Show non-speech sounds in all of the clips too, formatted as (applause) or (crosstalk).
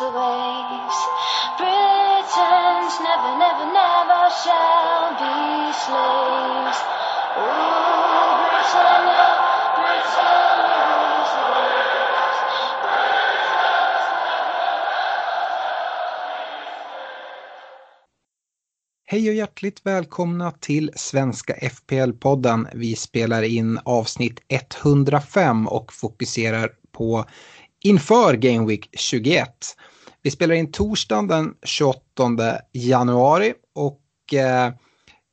Rules the waves. Britons never, never, never shall be slaves. Ooh, Britannia, Britannia rules the waves. Hej och hjärtligt välkomna till Svenska FPL-podden. Vi spelar in avsnitt 105 och fokuserar på inför Game Week 21. Vi spelar in torsdagen den 28 januari och eh,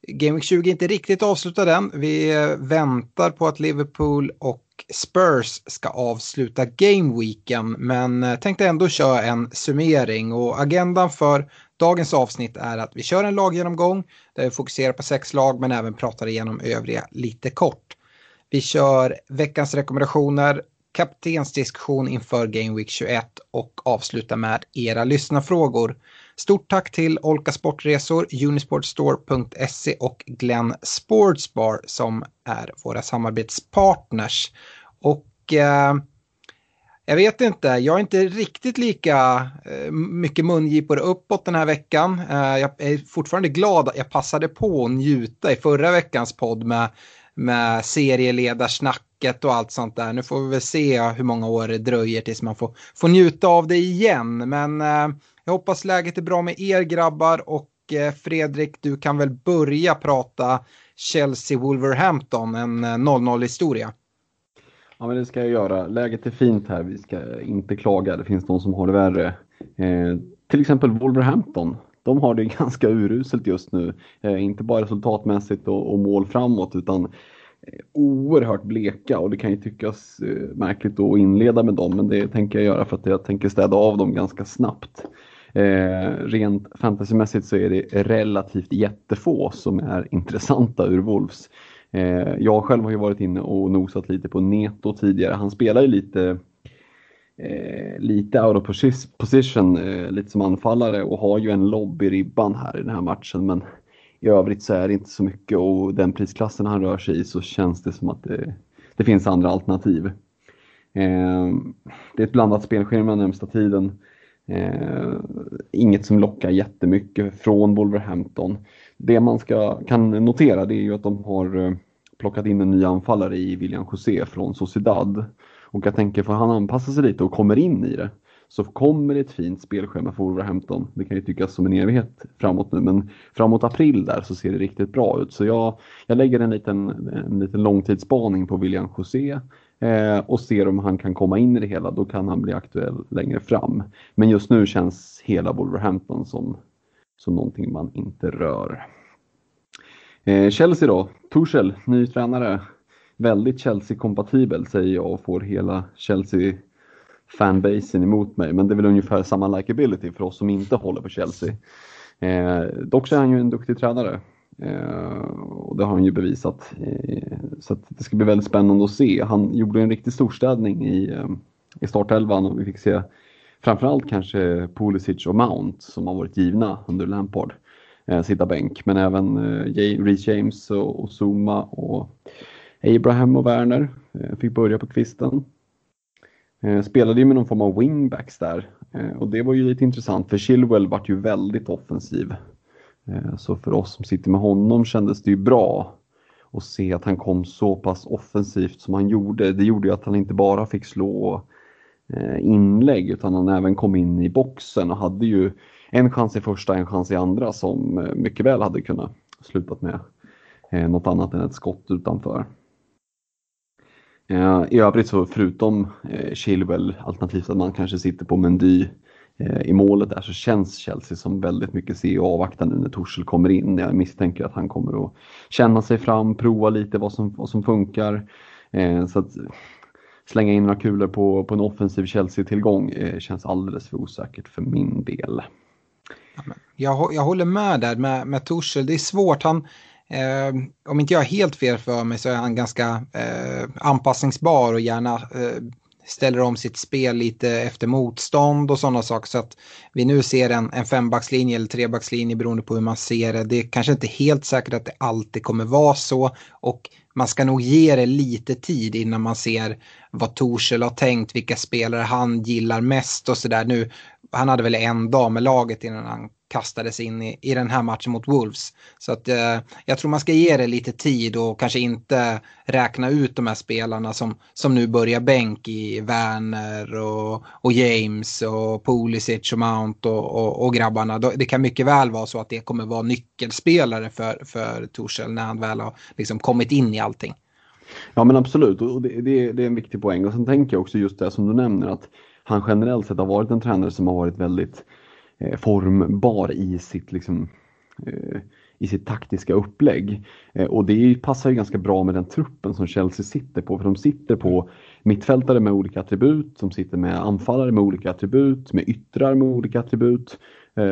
Game Week 20 är inte riktigt avslutad än. Vi eh, väntar på att Liverpool och Spurs ska avsluta Game Weeken men eh, tänkte ändå köra en summering och agendan för dagens avsnitt är att vi kör en laggenomgång där vi fokuserar på sex lag men även pratar igenom övriga lite kort. Vi kör veckans rekommendationer, kaptensdiskussion inför Game Week 21 och avsluta med era lyssnarfrågor. Stort tack till Olka Sportresor, Unisportstore.se och Glenn Sportsbar som är våra samarbetspartners. Och eh, jag vet inte, jag är inte riktigt lika eh, mycket mungipor uppåt den här veckan. Eh, jag är fortfarande glad att jag passade på att njuta i förra veckans podd med, med serieledarsnacket och allt sånt där. Nu får vi väl se hur många år det dröjer tills man får, får njuta av det igen. Men eh, jag hoppas läget är bra med er grabbar och eh, Fredrik, du kan väl börja prata Chelsea-Wolverhampton, en eh, 0-0 historia. Ja, men det ska jag göra. Läget är fint här. Vi ska inte klaga. Det finns de som har det värre. Eh, till exempel Wolverhampton. De har det (laughs) ganska uruselt just nu. Eh, inte bara resultatmässigt och, och, mål framåt utan Eh, oerhört bleka och det kan ju tyckas eh, märkligt att inleda med dem men det tänker jag göra för att jag tänker städa av dem ganska snabbt. Eh, rent fantasymässigt så är det relativt jättefå som är intressanta ur Wolves. Eh, jag själv har ju varit inne och nosat lite på Neto tidigare. Han spelar ju lite, eh, lite out of position, eh, lite som anfallare och har ju en lobb i ribban här i den här matchen. Men i övrigt så är det inte så mycket och den prisklassen han rör sig i så känns det som att det, det finns andra alternativ. Eh, det är ett blandat spelschema närmsta tiden. Eh, inget som lockar jättemycket från Wolverhampton. Det man ska, kan notera det är ju att de har eh, plockat in en ny anfallare i William José från Sociedad. Och jag tänker, får han anpassa sig lite och kommer in i det så kommer det ett fint spelschema för Wolverhampton. Det kan ju tyckas som en evighet framåt nu, men framåt april där så ser det riktigt bra ut. Så jag, jag lägger en liten, en liten långtidsspaning på William José eh, och ser om han kan komma in i det hela. Då kan han bli aktuell längre fram. Men just nu känns hela Wolverhampton som, som någonting man inte rör. Eh, Chelsea då, Torshäll ny tränare. Väldigt Chelsea-kompatibel säger jag och får hela Chelsea fanbasen emot mig. Men det är väl ungefär samma likability för oss som inte håller på Chelsea. Eh, dock så är han ju en duktig tränare. Eh, och det har han ju bevisat. Eh, så det ska bli väldigt spännande att se. Han gjorde en riktig storstädning i, eh, i startelvan och vi fick se framförallt kanske Pulisic och Mount som har varit givna under Lampard eh, sitta bänk. Men även eh, Reece James och, och Zuma och Abraham och Werner eh, fick börja på kvisten. Eh, spelade ju med någon form av wingbacks där eh, och det var ju lite intressant för Chilwell vart ju väldigt offensiv. Eh, så för oss som sitter med honom kändes det ju bra att se att han kom så pass offensivt som han gjorde. Det gjorde ju att han inte bara fick slå inlägg utan han även kom in i boxen och hade ju en chans i första, en chans i andra som mycket väl hade kunnat slutat med något annat än ett skott utanför. Eh, I övrigt så förutom eh, Chilwell, alternativt att man kanske sitter på Mendy eh, i målet där så känns Chelsea som väldigt mycket se och avvakta nu när Torshäll kommer in. Jag misstänker att han kommer att känna sig fram, prova lite vad som, vad som funkar. Eh, så att slänga in några kulor på, på en offensiv Chelsea-tillgång eh, känns alldeles för osäkert för min del. Jag, jag håller med där med, med Torshäll. Det är svårt. Han, Eh, om inte jag har helt fel för mig så är han ganska eh, anpassningsbar och gärna eh, ställer om sitt spel lite efter motstånd och sådana saker. Så att vi nu ser en, en fembackslinje eller trebackslinje beroende på hur man ser det. Det är kanske inte helt säkert att det alltid kommer vara så. Och man ska nog ge det lite tid innan man ser vad Torshäll har tänkt, vilka spelare han gillar mest och sådär. Nu, han hade väl en dag med laget innan han kastades in i, i den här matchen mot Wolves. Så att eh, jag tror man ska ge det lite tid och kanske inte räkna ut de här spelarna som, som nu börjar bänk i Werner och, och James och Pulisic och Mount och, och, och grabbarna. Det kan mycket väl vara så att det kommer vara nyckelspelare för, för Torshäll när han väl har liksom kommit in i allting. Ja men absolut och det, det, det är en viktig poäng och sen tänker jag också just det som du nämner att han generellt sett har varit en tränare som har varit väldigt Eh, formbar i sitt, liksom, eh, i sitt taktiska upplägg. Eh, och det passar ju ganska bra med den truppen som Chelsea sitter på. För de sitter på mittfältare med olika attribut, de sitter med anfallare med olika attribut, med yttrar med olika attribut.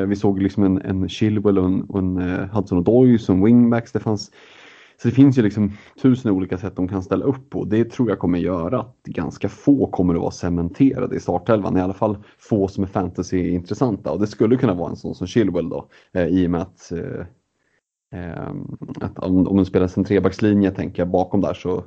Vi såg liksom en, en Chilwell och en, och en Hudson O'Doy som wingbacks. Det fanns så det finns ju liksom tusen olika sätt de kan ställa upp på. Det tror jag kommer göra att ganska få kommer att vara cementerade i startelvan. I alla fall få som är fantasy-intressanta. Och det skulle kunna vara en sån som Chilwell då. Eh, I och med att, eh, eh att om, om man spelar en trebackslinje tänker jag bakom där så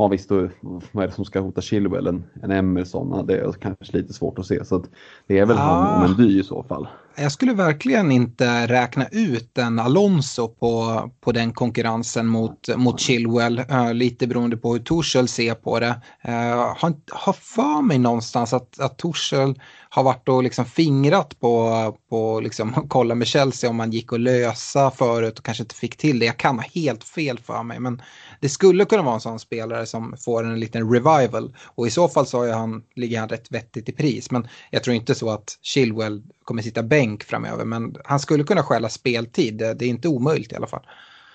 ja visst, då, vad är det som ska hota Chilwell? En, en Emerson? det är kanske lite svårt att se. Så det är väl ah. han och Mendy i så fall. Jag skulle verkligen inte räkna ut en Alonso på, på den konkurrensen mot, mot Chilwell. Uh, lite beroende på hur Torshäll ser på det. Uh, har, har för mig någonstans att, att Torshäll har varit och liksom fingrat på, på liksom, kolla med Chelsea om man gick och lösa förut och kanske inte fick till det. Jag kan ha helt fel för mig men det skulle kunna vara en sån spelare som får en liten revival. Och i så fall så är han, ligger han rätt vettigt i pris. Men jag tror inte så att Chilwell kommer sitta bänk framöver. Men han skulle kunna stjäla speltid. Det, det är inte omöjligt i alla fall.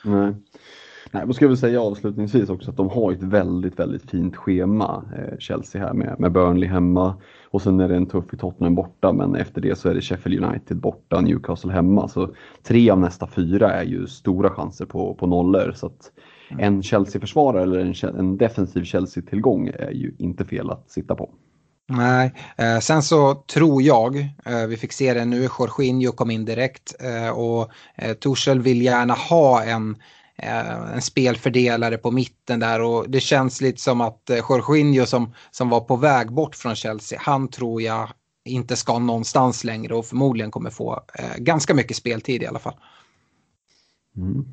Nej. Nej, då ska jag väl säga avslutningsvis också att de har ett väldigt, väldigt fint schema, eh, Chelsea här med, med Burnley hemma och sen är det en tuff i Tottenham borta men efter det så är det Sheffield United borta, Newcastle hemma. Så tre av nästa fyra är ju stora chanser på, på nollor. Så att en Chelsea-försvarare eller en, en defensiv Chelsea-tillgång är ju inte fel att sitta på. Nej, eh, sen så tror jag, eh, vi fick se det nu, Jorginho kom in direkt eh, och eh, Torshäll vill gärna ha en, eh, en spelfördelare på mitten där och det känns lite som att eh, Jorginho som, som var på väg bort från Chelsea, han tror jag inte ska någonstans längre och förmodligen kommer få eh, ganska mycket speltid i alla fall. Mm.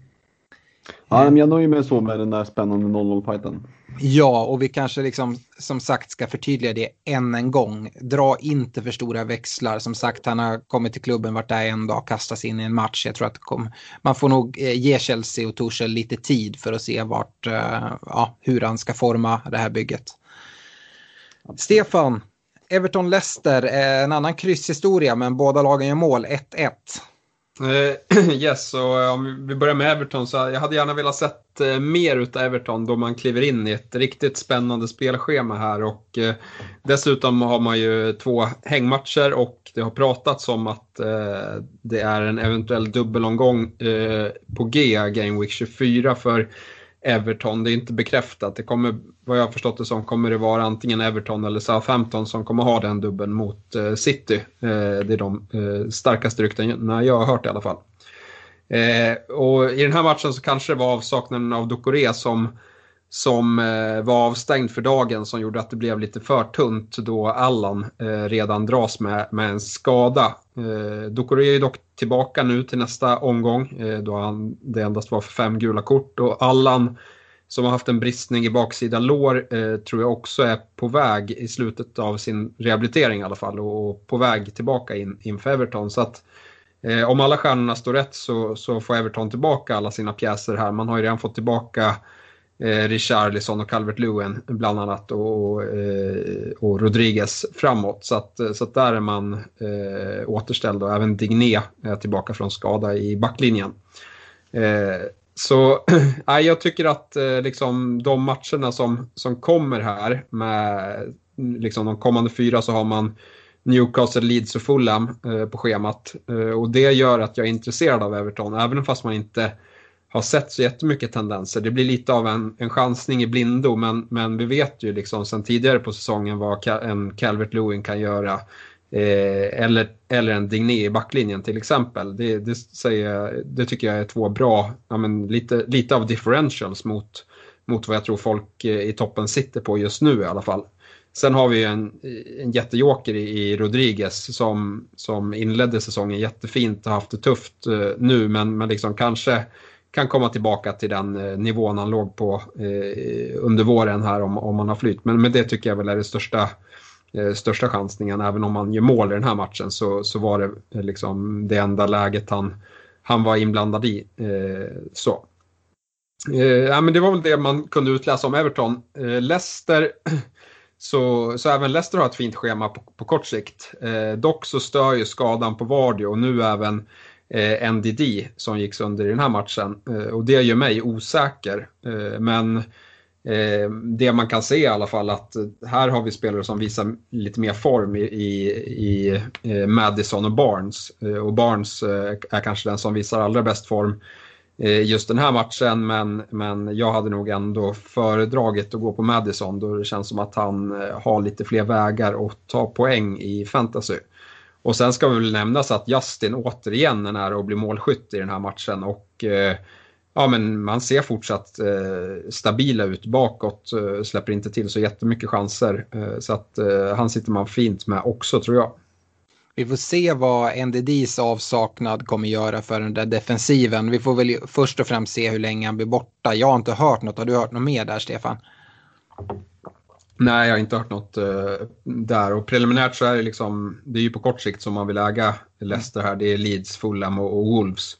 Ja, men jag nöjer mig så med den där spännande 0-0-fighten. Ja, och vi kanske liksom som sagt ska förtydliga det än en gång. Dra inte för stora växlar. Som sagt, han har kommit till klubben, varit där en dag, kastas in i en match. Jag tror att kom, man får nog eh, ge Chelsea och Torshäll lite tid för att se vart, uh, ja, hur han ska forma det här bygget. Absolut. Stefan, Everton-Leicester, en annan krysshistoria, men båda lagen gör mål, 1-1. Eh, (clears throat) yes, och eh, om vi börjar med Everton så jag hade gärna velat sett eh, mer utav Everton då man kliver in i ett riktigt spännande spelschema här och dessutom har man ju två hängmatcher och det har pratats om att det är en eventuell dubbelomgång på G, Game Week 24 för Everton. Det är inte bekräftat. Det kommer, vad jag har förstått det som, kommer det vara antingen Everton eller Southampton som kommer ha den dubben mot eh, City. Eh, det är de eh, starkaste ryktena jag har hört i alla fall. Eh, och I den här matchen så kanske det var avsaknaden av Ducoré som som eh, var avstängd för dagen som gjorde att det blev lite för tunt då Allan eh, redan dras med, med en skada. Eh, Ducoré är dock tillbaka nu till nästa omgång eh, då han, det endast var för fem gula kort och Allan som har haft en bristning i baksida lår eh, tror jag också är på väg i slutet av sin rehabilitering i alla fall och på väg tillbaka in, inför Everton. Så att eh, om alla stjärnorna står rätt så, så får Everton tillbaka alla sina pjäser här. Man har ju redan fått tillbaka eh, Richarlison och Calvert Lewin bland annat och, och, eh, och Rodriguez framåt. Så att, eh, så att där är man eh, återställd och även Digné är tillbaka från skada i backlinjen. Eh, så (clears throat) äh, jag tycker att eh, liksom, de matcherna som, som kommer här med liksom, de kommande fyra så har man Newcastle, Leeds och Fulham eh, på schemat. Eh, och det gör att jag är intresserad av Everton, även fast man inte har sett så jättemycket tendenser. Det blir lite av en, en chansning i blindo, men, men vi vet ju liksom sedan tidigare på säsongen vad en Calvert Lewin kan göra. Eh, eller, eller en Digné i backlinjen till exempel. Det, det, säger, det tycker jag är två bra, ja, men lite, lite av differentials mot, mot vad jag tror folk eh, i toppen sitter på just nu i alla fall. Sen har vi en, en jättejoker i, i Rodriguez som, som inledde säsongen jättefint och haft det tufft eh, nu men, men liksom kanske kan komma tillbaka till den eh, nivån han låg på eh, under våren här om, om man har flytt. Men, men det tycker jag väl är det största eh, största chansningen. Även om han gör mål i den här matchen så, så var det eh, liksom det enda läget han, han var inblandad i. Eh, så. Eh, ja, men det var väl det man kunde utläsa om Everton. Eh, Leicester, (clears throat) så, så även Leicester har ett fint schema på, på kort sikt. Eh, dock så stör ju skadan på Vardy och nu även eh, NDD som gick sönder i den här matchen. Eh, och det gör mig osäker. Eh, men Eh, det man kan se i alla fall att här har vi spelare som visar lite mer form i, i, i eh, Madison och Barnes. Eh, och Barnes eh, är kanske den som visar allra bäst form eh, just den här matchen men, men jag hade nog ändå föredragit att gå på Madison då det känns som att han eh, har lite fler vägar att ta poäng i fantasy. Och sen ska vi väl nämnas att Justin återigen är nära att bli målskytt i den här matchen och eh, ja, men man ser fortsatt eh, stabila ut bakåt, eh, släpper inte till så jättemycket chanser. Eh, så att eh, han sitter man fint med också tror jag. Vi får se vad NDDs avsaknad kommer göra för den där defensiven. Vi får väl först och främst se hur länge han blir borta. Jag har inte hört något. Har du hört något mer där, Stefan? Nej, jag har inte hört något uh, där. Och preliminärt så är det liksom, det är ju på kort sikt som man vill äga Leicester här. Det är Leeds, Fulham och, och Wolves.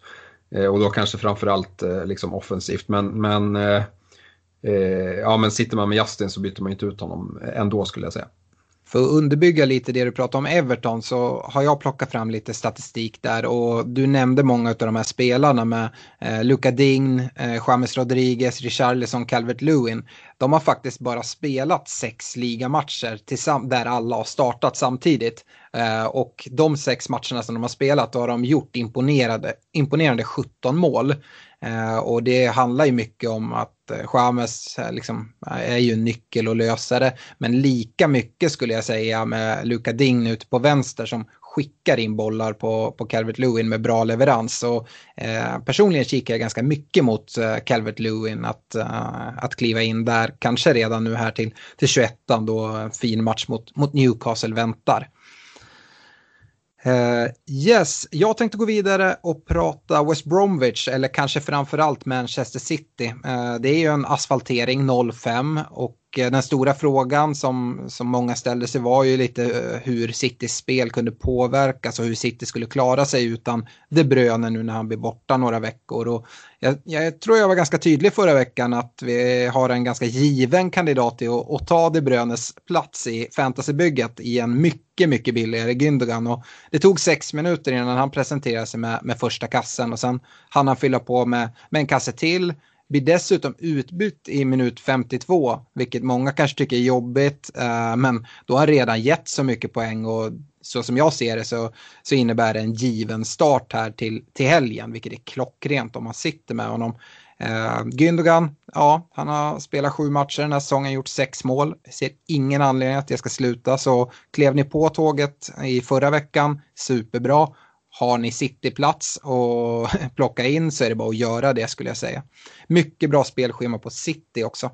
Uh, och då kanske framförallt uh, liksom offensivt. Men, men, ja, men sitter man med Justin så byter man inte ut honom ändå skulle jag säga. För att underbygga lite det du pratar om Everton så har jag plockat fram lite statistik där och du nämnde många av de här spelarna med eh, Luca Ding, eh, James Rodriguez, Richarlison, Calvert Lewin. De har faktiskt bara spelat sex ligamatcher där alla har startat samtidigt. Eh, och de sex matcherna som de har spelat då har de gjort imponerande, imponerande 17 mål. Eh, och det handlar ju mycket om att eh, James eh, liksom, eh, är ju en nyckel och lösare. Men lika mycket skulle jag säga med Luka Ding ute på vänster som skickar in bollar på, på Calvert Lewin med bra leverans. Och, eh, personligen kikar jag ganska mycket mot eh, Calvert Lewin att, eh, att kliva in där, kanske redan nu här till, till 21 då en fin match mot, mot Newcastle väntar. Uh, yes, jag tänkte gå vidare och prata West Bromwich eller kanske framförallt Manchester City. Uh, det är ju en asfaltering 05. och Eh, den stora frågan som, som många ställde sig var ju lite eh, hur Citys spel kunde påverkas och hur City skulle klara sig utan De Bruyne nu när han blir borta några veckor. Och jag, jag, tror jag var ganska tydlig förra veckan att vi har en ganska given kandidat till att, att ta De Bruynes plats i fantasybygget i en mycket, mycket billigare Gündogan. Och det tog sex minuter innan han presenterade sig med, med första kassen och sen hann han fylla på med, med en kasse till blir dessutom utbytt i minut 52, vilket många kanske tycker är jobbigt, eh, men då har han redan gett så mycket poäng och så som jag ser det så, så innebär det en given start här till, till helgen, vilket är klockrent om man sitter med honom. Uh, Gündogan, ja, han har spelat sju matcher den här säsongen, gjort sex mål. Jag ser ingen anledning att det ska sluta, så klev ni på tåget i förra veckan, superbra. Har ni Cityplats och (laughs) plocka in så är det bara att göra det skulle jag säga. Mycket bra spelschema på City också.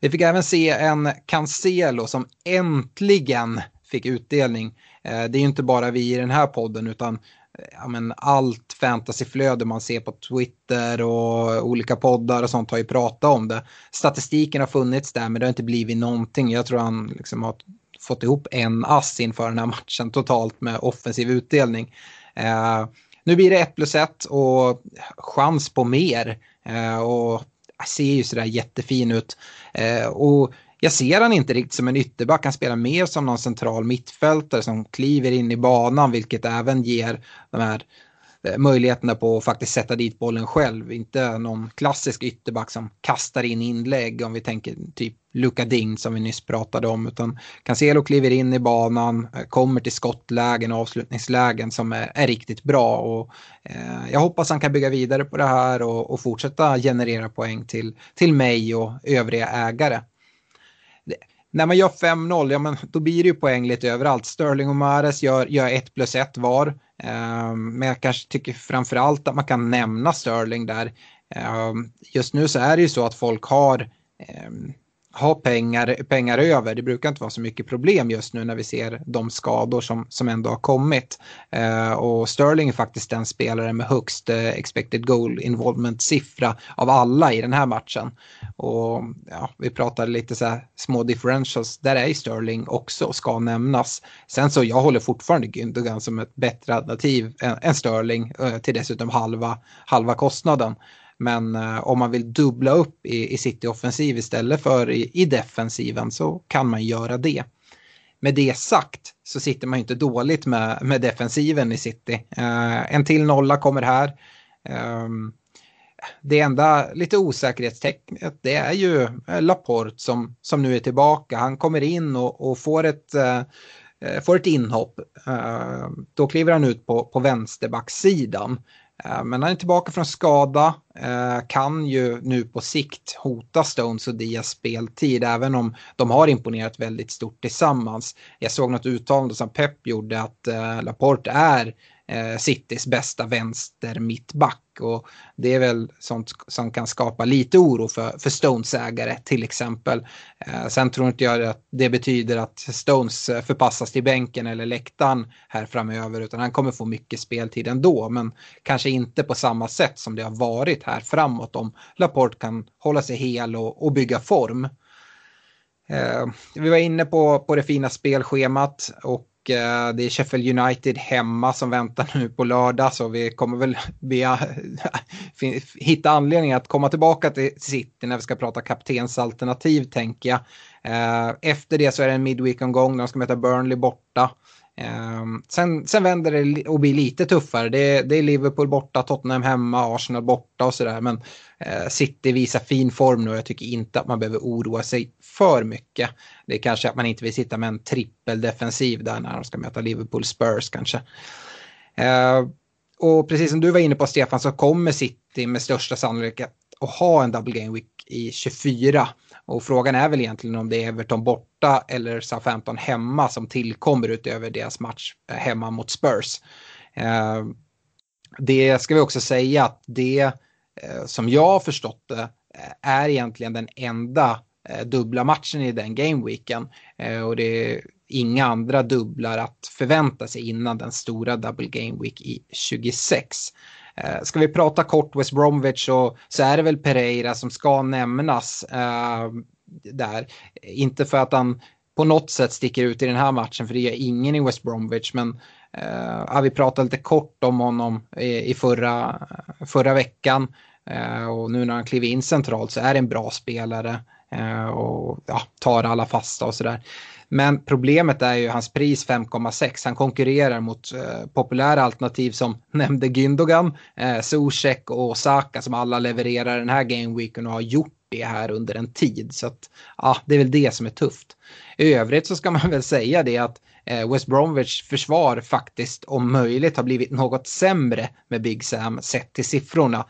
Vi fick även se en Cancelo som äntligen fick utdelning. Eh, det är ju inte bara vi i den här podden utan eh, ja, men allt fantasyflöde man ser på Twitter och olika poddar och sånt har ju pratat om det. Statistiken har funnits där men det har inte blivit någonting. Jag tror han liksom har fått ihop en ass inför den här matchen totalt med offensiv utdelning. Eh, nu blir det 1 plus 1 och chans på mer. Eh, och ser ju sådär jättefin ut. Eh, och jag ser han inte riktigt som en ytterback, han spelar mer som någon central mittfältare som kliver in i banan vilket även ger de här eh, Eh, möjligheterna på att faktiskt sätta dit bollen själv. Inte någon klassisk ytterback som kastar in inlägg om vi tänker typ Luka Ding som vi nyss pratade om. Utan Cancelo kliver in i banan, eh, kommer till skottlägen och avslutningslägen som är, är riktigt bra. Och, eh, jag hoppas han kan bygga vidare på det här och, och fortsätta generera poäng till, till mig och övriga ägare när man gör 5-0, ja men då blir det ju poäng lite överallt. Sterling och Mares gör, gör 1 plus 1 var. Ehm, men jag kanske tycker framförallt att man kan nämna Sterling där. Ehm, just nu så är det ju så att folk har ehm, ha pengar, pengar över. Det brukar inte vara så mycket problem just nu när vi ser de skador som, som ändå har kommit. Eh, och Sterling är faktiskt den spelare med högst eh, expected goal involvement-siffra av alla i den här matchen. Och ja, vi pratade lite så här små differentials, där är Sterling också, ska nämnas. Sen så jag håller fortfarande Gündogan som ett bättre alternativ än, än Sterling eh, till dessutom halva, halva kostnaden. Men eh, om man vill dubbla upp i, i City-offensiv istället för i, i defensiven så kan man göra det. Med det sagt så sitter man ju inte dåligt med, med defensiven i City. Eh, en till nolla kommer här. Eh, det enda lite osäkerhetstecknet det är ju eh, Laporte som, som nu är tillbaka. Han kommer in och, och får ett eh, eh får ett inhopp. Ehm, då kliver han ut på, på vänsterbacksidan. Eh, men han är tillbaka från skada, eh, kan ju nu på sikt hota Stones och Diaz speltid, även om de har imponerat väldigt stort tillsammans. Jag såg något uttalande som Pep gjorde att eh, Laporte är eh, Citys bästa vänster mittback. Och det är väl sånt som kan skapa lite oro för, för Stones ägare till exempel. Eh, sen tror inte jag att det betyder att Stones eh, förpassas till bänken eller läktaren här framöver utan han kommer få mycket speltid ändå men kanske inte på samma sätt som det har varit här framåt om Laporte kan hålla sig hel och, och bygga form. Eh, vi var inne på, på det fina spelschemat och Eh, det är Sheffield United hemma som väntar nu på lördag så vi kommer väl be, (laughs) hitta anledning att komma tillbaka till City när vi ska prata kaptensalternativ tänker jag. Eh, efter det så är det en midweek-omgång, de ska möta Burnley borta. Ehm, sen, sen vänder det och blir lite tuffare. Det, det, är Liverpool borta, Tottenham hemma, Arsenal borta och sådär. Men eh, City visar fin form nu och jag tycker inte att man behöver oroa sig för mycket. Det är kanske att man inte vill sitta med en trippeldefensiv där när de ska möta Liverpool Spurs kanske. Ehm, och precis som du var inne på Stefan så kommer City med största sannolikhet att ha en double game week i 24. Och frågan är väl egentligen om det är Everton borta eller Southampton hemma som tillkommer utöver deras match eh, hemma mot Spurs. Eh, det ska vi också säga att det eh, som jag har förstått det eh, är egentligen den enda eh, dubbla matchen i den gameweeken. Och det är inga andra dubblar att förvänta sig innan den stora double gameweek i 26. Eh, ska vi prata kort West Bromwich så, så är det väl Pereira som ska nämnas eh, där. Inte för att han på något sätt sticker ut i den här matchen för det gör ingen i West Bromwich men eh, vi pratade lite kort om honom i, i förra, förra veckan eh, och nu när han kliver in centralt så är det en bra spelare eh, och ja, tar alla fasta och sådär. Men problemet är ju hans pris 5,6. Han konkurrerar mot eh, populära alternativ som (laughs) nämnde Gündogan, eh, Zuzek och Osaka som alla levererar den här gameweeken och har gjort det här under en tid. Så att, ja, det är väl det som är tufft. I övrigt så ska man (laughs) väl säga det att eh, West Bromwich försvar faktiskt om möjligt har blivit något sämre med Big Sam sett till siffrorna.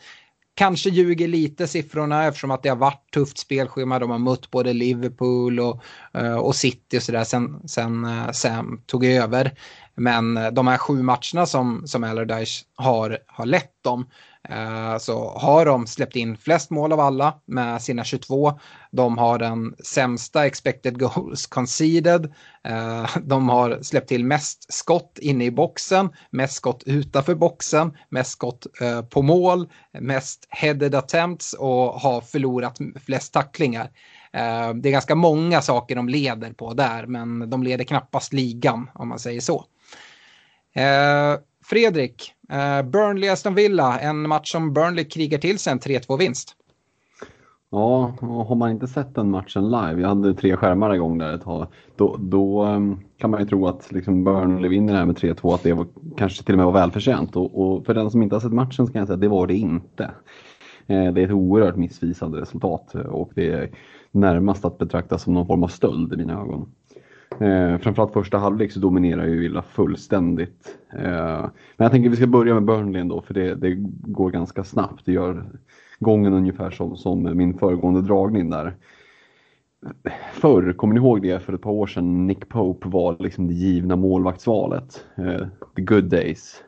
Kanske ljuger lite siffrorna eftersom att det har varit tufft spelschema. De har mött både Liverpool och, eh, och City och sådär sen, sen eh, Sam tog över. Men eh, de här sju matcherna som, som Allardyce har, har lett dem Eh, så har de släppt in flest mål av alla med sina 22. De har den sämsta expected goals conceded. Eh, de har släppt till mest skott inne i boxen, mest skott utanför boxen, mest skott eh, på mål, mest headed attempts och har förlorat flest tacklingar. Det är ganska många saker de leder på där, men de leder knappast ligan om man säger så. Fredrik, eh, Burnley-Aston Villa, en match som Burnley krigar till sig en 3-2-vinst. Ja, har man inte sett den matchen live, jag hade tre skärmar igång där ett tag, då, då ehm, kan man ju tro att liksom Burnley vinner det här med 3-2, att det var, kanske till och med var välförtjänt. Och, och, för den som inte har sett matchen så kan jag säga att det var det inte. Eh, det är ett oerhört missvisande resultat eh, och det är närmast att betrakta som någon form av stöld i mina ögon. Eh, framförallt första halvlek så dominerar ju Villa fullständigt. Eh, men jag tänker att vi ska börja med Burnley ändå för det, det går ganska snabbt. Det gör gången ungefär som, som min föregående dragning där. Förr, kommer ni ihåg det för ett par år sedan, Nick Pope var liksom det givna målvaktsvalet. Eh, the good days.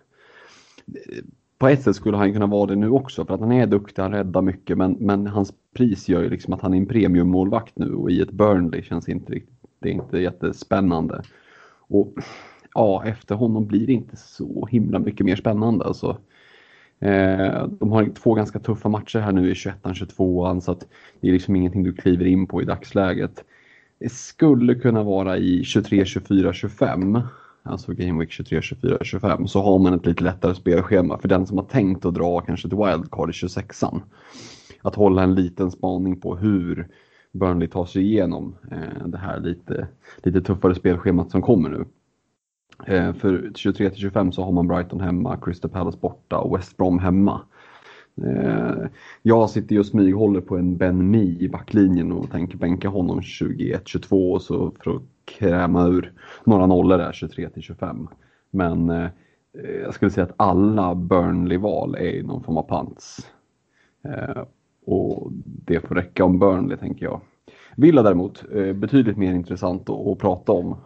På ett sätt skulle han kunna vara det nu också för att han är duktig, han räddar mycket men, men hans pris gör ju liksom att han är en premiummålvakt nu och i ett Burnley känns inte riktigt det är inte jättespännande. Och ja, efter honom blir det inte så himla mycket mer spännande. Alltså. Eh, de har två ganska tuffa matcher här nu i 21-22 så att det är liksom ingenting du kliver in på i dagsläget. Det skulle kunna vara i 23-24-25, alltså Game Week 23-24-25, så har man ett lite lättare spelschema för den som har tänkt att dra kanske ett wildcard i 26an. Att hålla en liten spaning på hur Burnley tar sig igenom eh, det här lite, lite tuffare spelschemat som kommer nu. Eh, för 23-25 så har man Brighton hemma, Crystal Palace borta och West Brom hemma. Eh, jag sitter ju och smyghåller på en Ben Mi i backlinjen och tänker bänka honom 21-22 så för att kräma ur några nollor där 23-25. Men eh, jag skulle säga att alla Burnley-val är någon form av pants. Eh, och det får räcka om Burnley tänker jag. Villa däremot, eh, betydligt mer intressant att, prata om.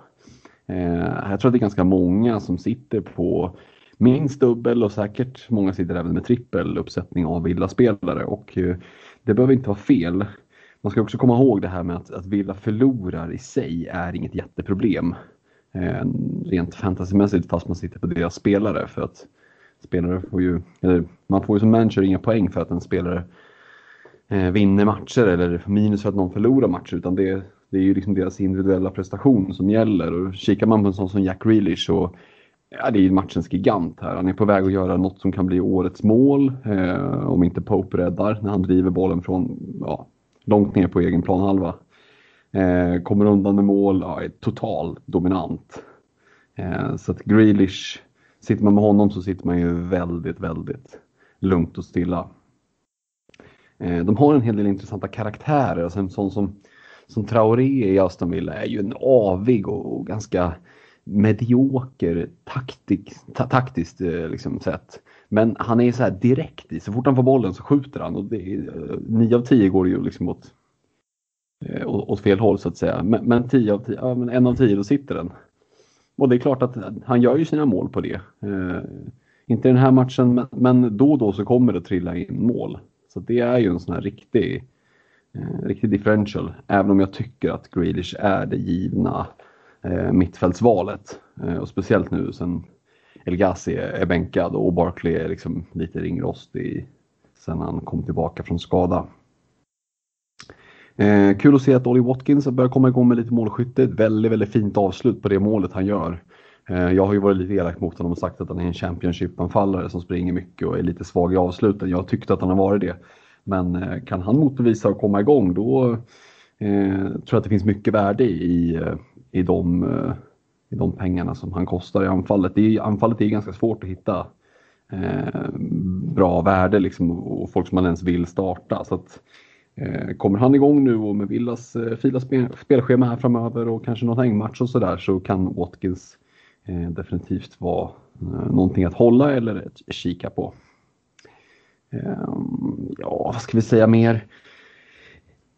Eh, jag tror att det är ganska många som sitter på minst dubbel och säkert många sitter även med trippel uppsättning av Villa-spelare och eh, det behöver inte vara fel. Man ska också komma ihåg det här med att, att Villa förlorar i sig är inget jätteproblem. rent fantasymässigt fast man sitter på deras spelare för att spelare får ju, eller man får ju som manager inga poäng för att en spelare eh, vinner matcher eller minus för att någon förlorar matcher utan det, det är ju liksom deras individuella prestation som gäller. Och kikar man på en sån som Jack Grealish så ja, det är ju matchens gigant här. Han är på väg att göra något som kan bli årets mål eh, om inte Pope räddar när han driver bollen från ja, långt ner på egen planhalva. Eh, kommer undan med mål, ja, är total dominant. Eh, så att Grealish, sitter man med honom så sitter man ju väldigt, väldigt lugnt och stilla. Eh, de har en hel del intressanta karaktärer. Alltså en sån som, som Traoré i Aston Villa är ju en avig och, och ganska medioker taktik, ta, taktiskt eh, liksom, sett. Men han är så här direkt i, så fort han får bollen så skjuter han och det är, eh, 9 av 10 går ju liksom åt, åt fel håll så att säga. Men, men 10 av 10, ja, men en av 10 då sitter den. Och det är klart att han gör ju sina mål på det. Eh, inte i den här matchen men, men då och då så kommer det trilla in mål. Så det är ju en sån här riktig, eh, riktig differential. Även om jag tycker att Grealish är det givna eh, mittfältsvalet. Eh, och speciellt nu sen El Ghazi är bänkad och Barkley är liksom lite ringrostig sen han kom tillbaka från skada. Eh, kul att se att Ollie Watkins börjar komma igång med lite målskytte. Ett väldigt, väldigt fint avslut på det målet han gör. Eh, jag har ju varit lite elak mot honom och sagt att han är en Championship-anfallare som springer mycket och är lite svag i avsluten. Jag tyckte att han har varit det. Men eh, kan han motbevisa och komma igång då eh, tror jag att det finns mycket värde i, eh, i, de, i de pengarna som han kostar i anfallet. Det är, anfallet är ganska svårt att hitta eh, bra värde liksom, och folk som man ens vill starta. Så att, eh, kommer han igång nu och med Villas eh, fina spelschema här framöver och kanske någon hängmatch och sådär så kan Watkins Eh, definitivt vara eh, någonting att hålla eller kika på. Eh, ja, vad ska vi säga mer?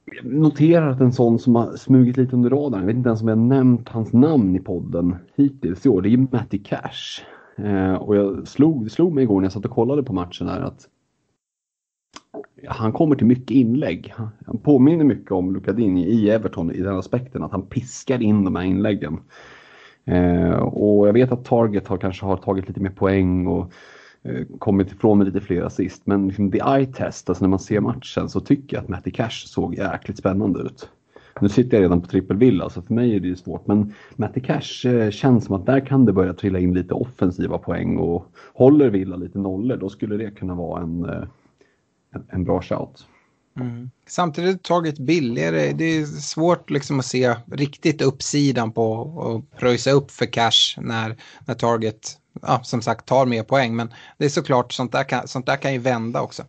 Jag noterar att en sån som har smugit lite under radarn, jag vet inte ens om jag nämnt hans namn i podden hittills i år, det är Matty Cash. Eh, och jag slog, slog mig igår när jag satt och kollade på matchen här att han kommer till mycket inlägg. Han påminner mycket om Lucadini i Everton i den aspekten att han piskar in de här inläggen. Eh, och jag vet att Target har kanske har tagit lite mer poäng och eh, kommit ifrån med lite fler assist. Men liksom the eye test, alltså när man ser matchen så tycker jag att Matty Cash såg jäkligt spännande ut. Nu sitter jag redan på trippelvilla så alltså för mig är det ju svårt men Matty Cash eh, känns som att där kan det börja trilla in lite offensiva poäng och håller Villa lite nollor då skulle det kunna vara en, eh, en, en bra shout. Mm. Samtidigt tagit billigare. Det är svårt liksom att se riktigt uppsidan på och pröjsa upp för cash när, när Target ja, som sagt tar mer poäng. Men det är såklart sånt där kan, sånt där kan ju vända också.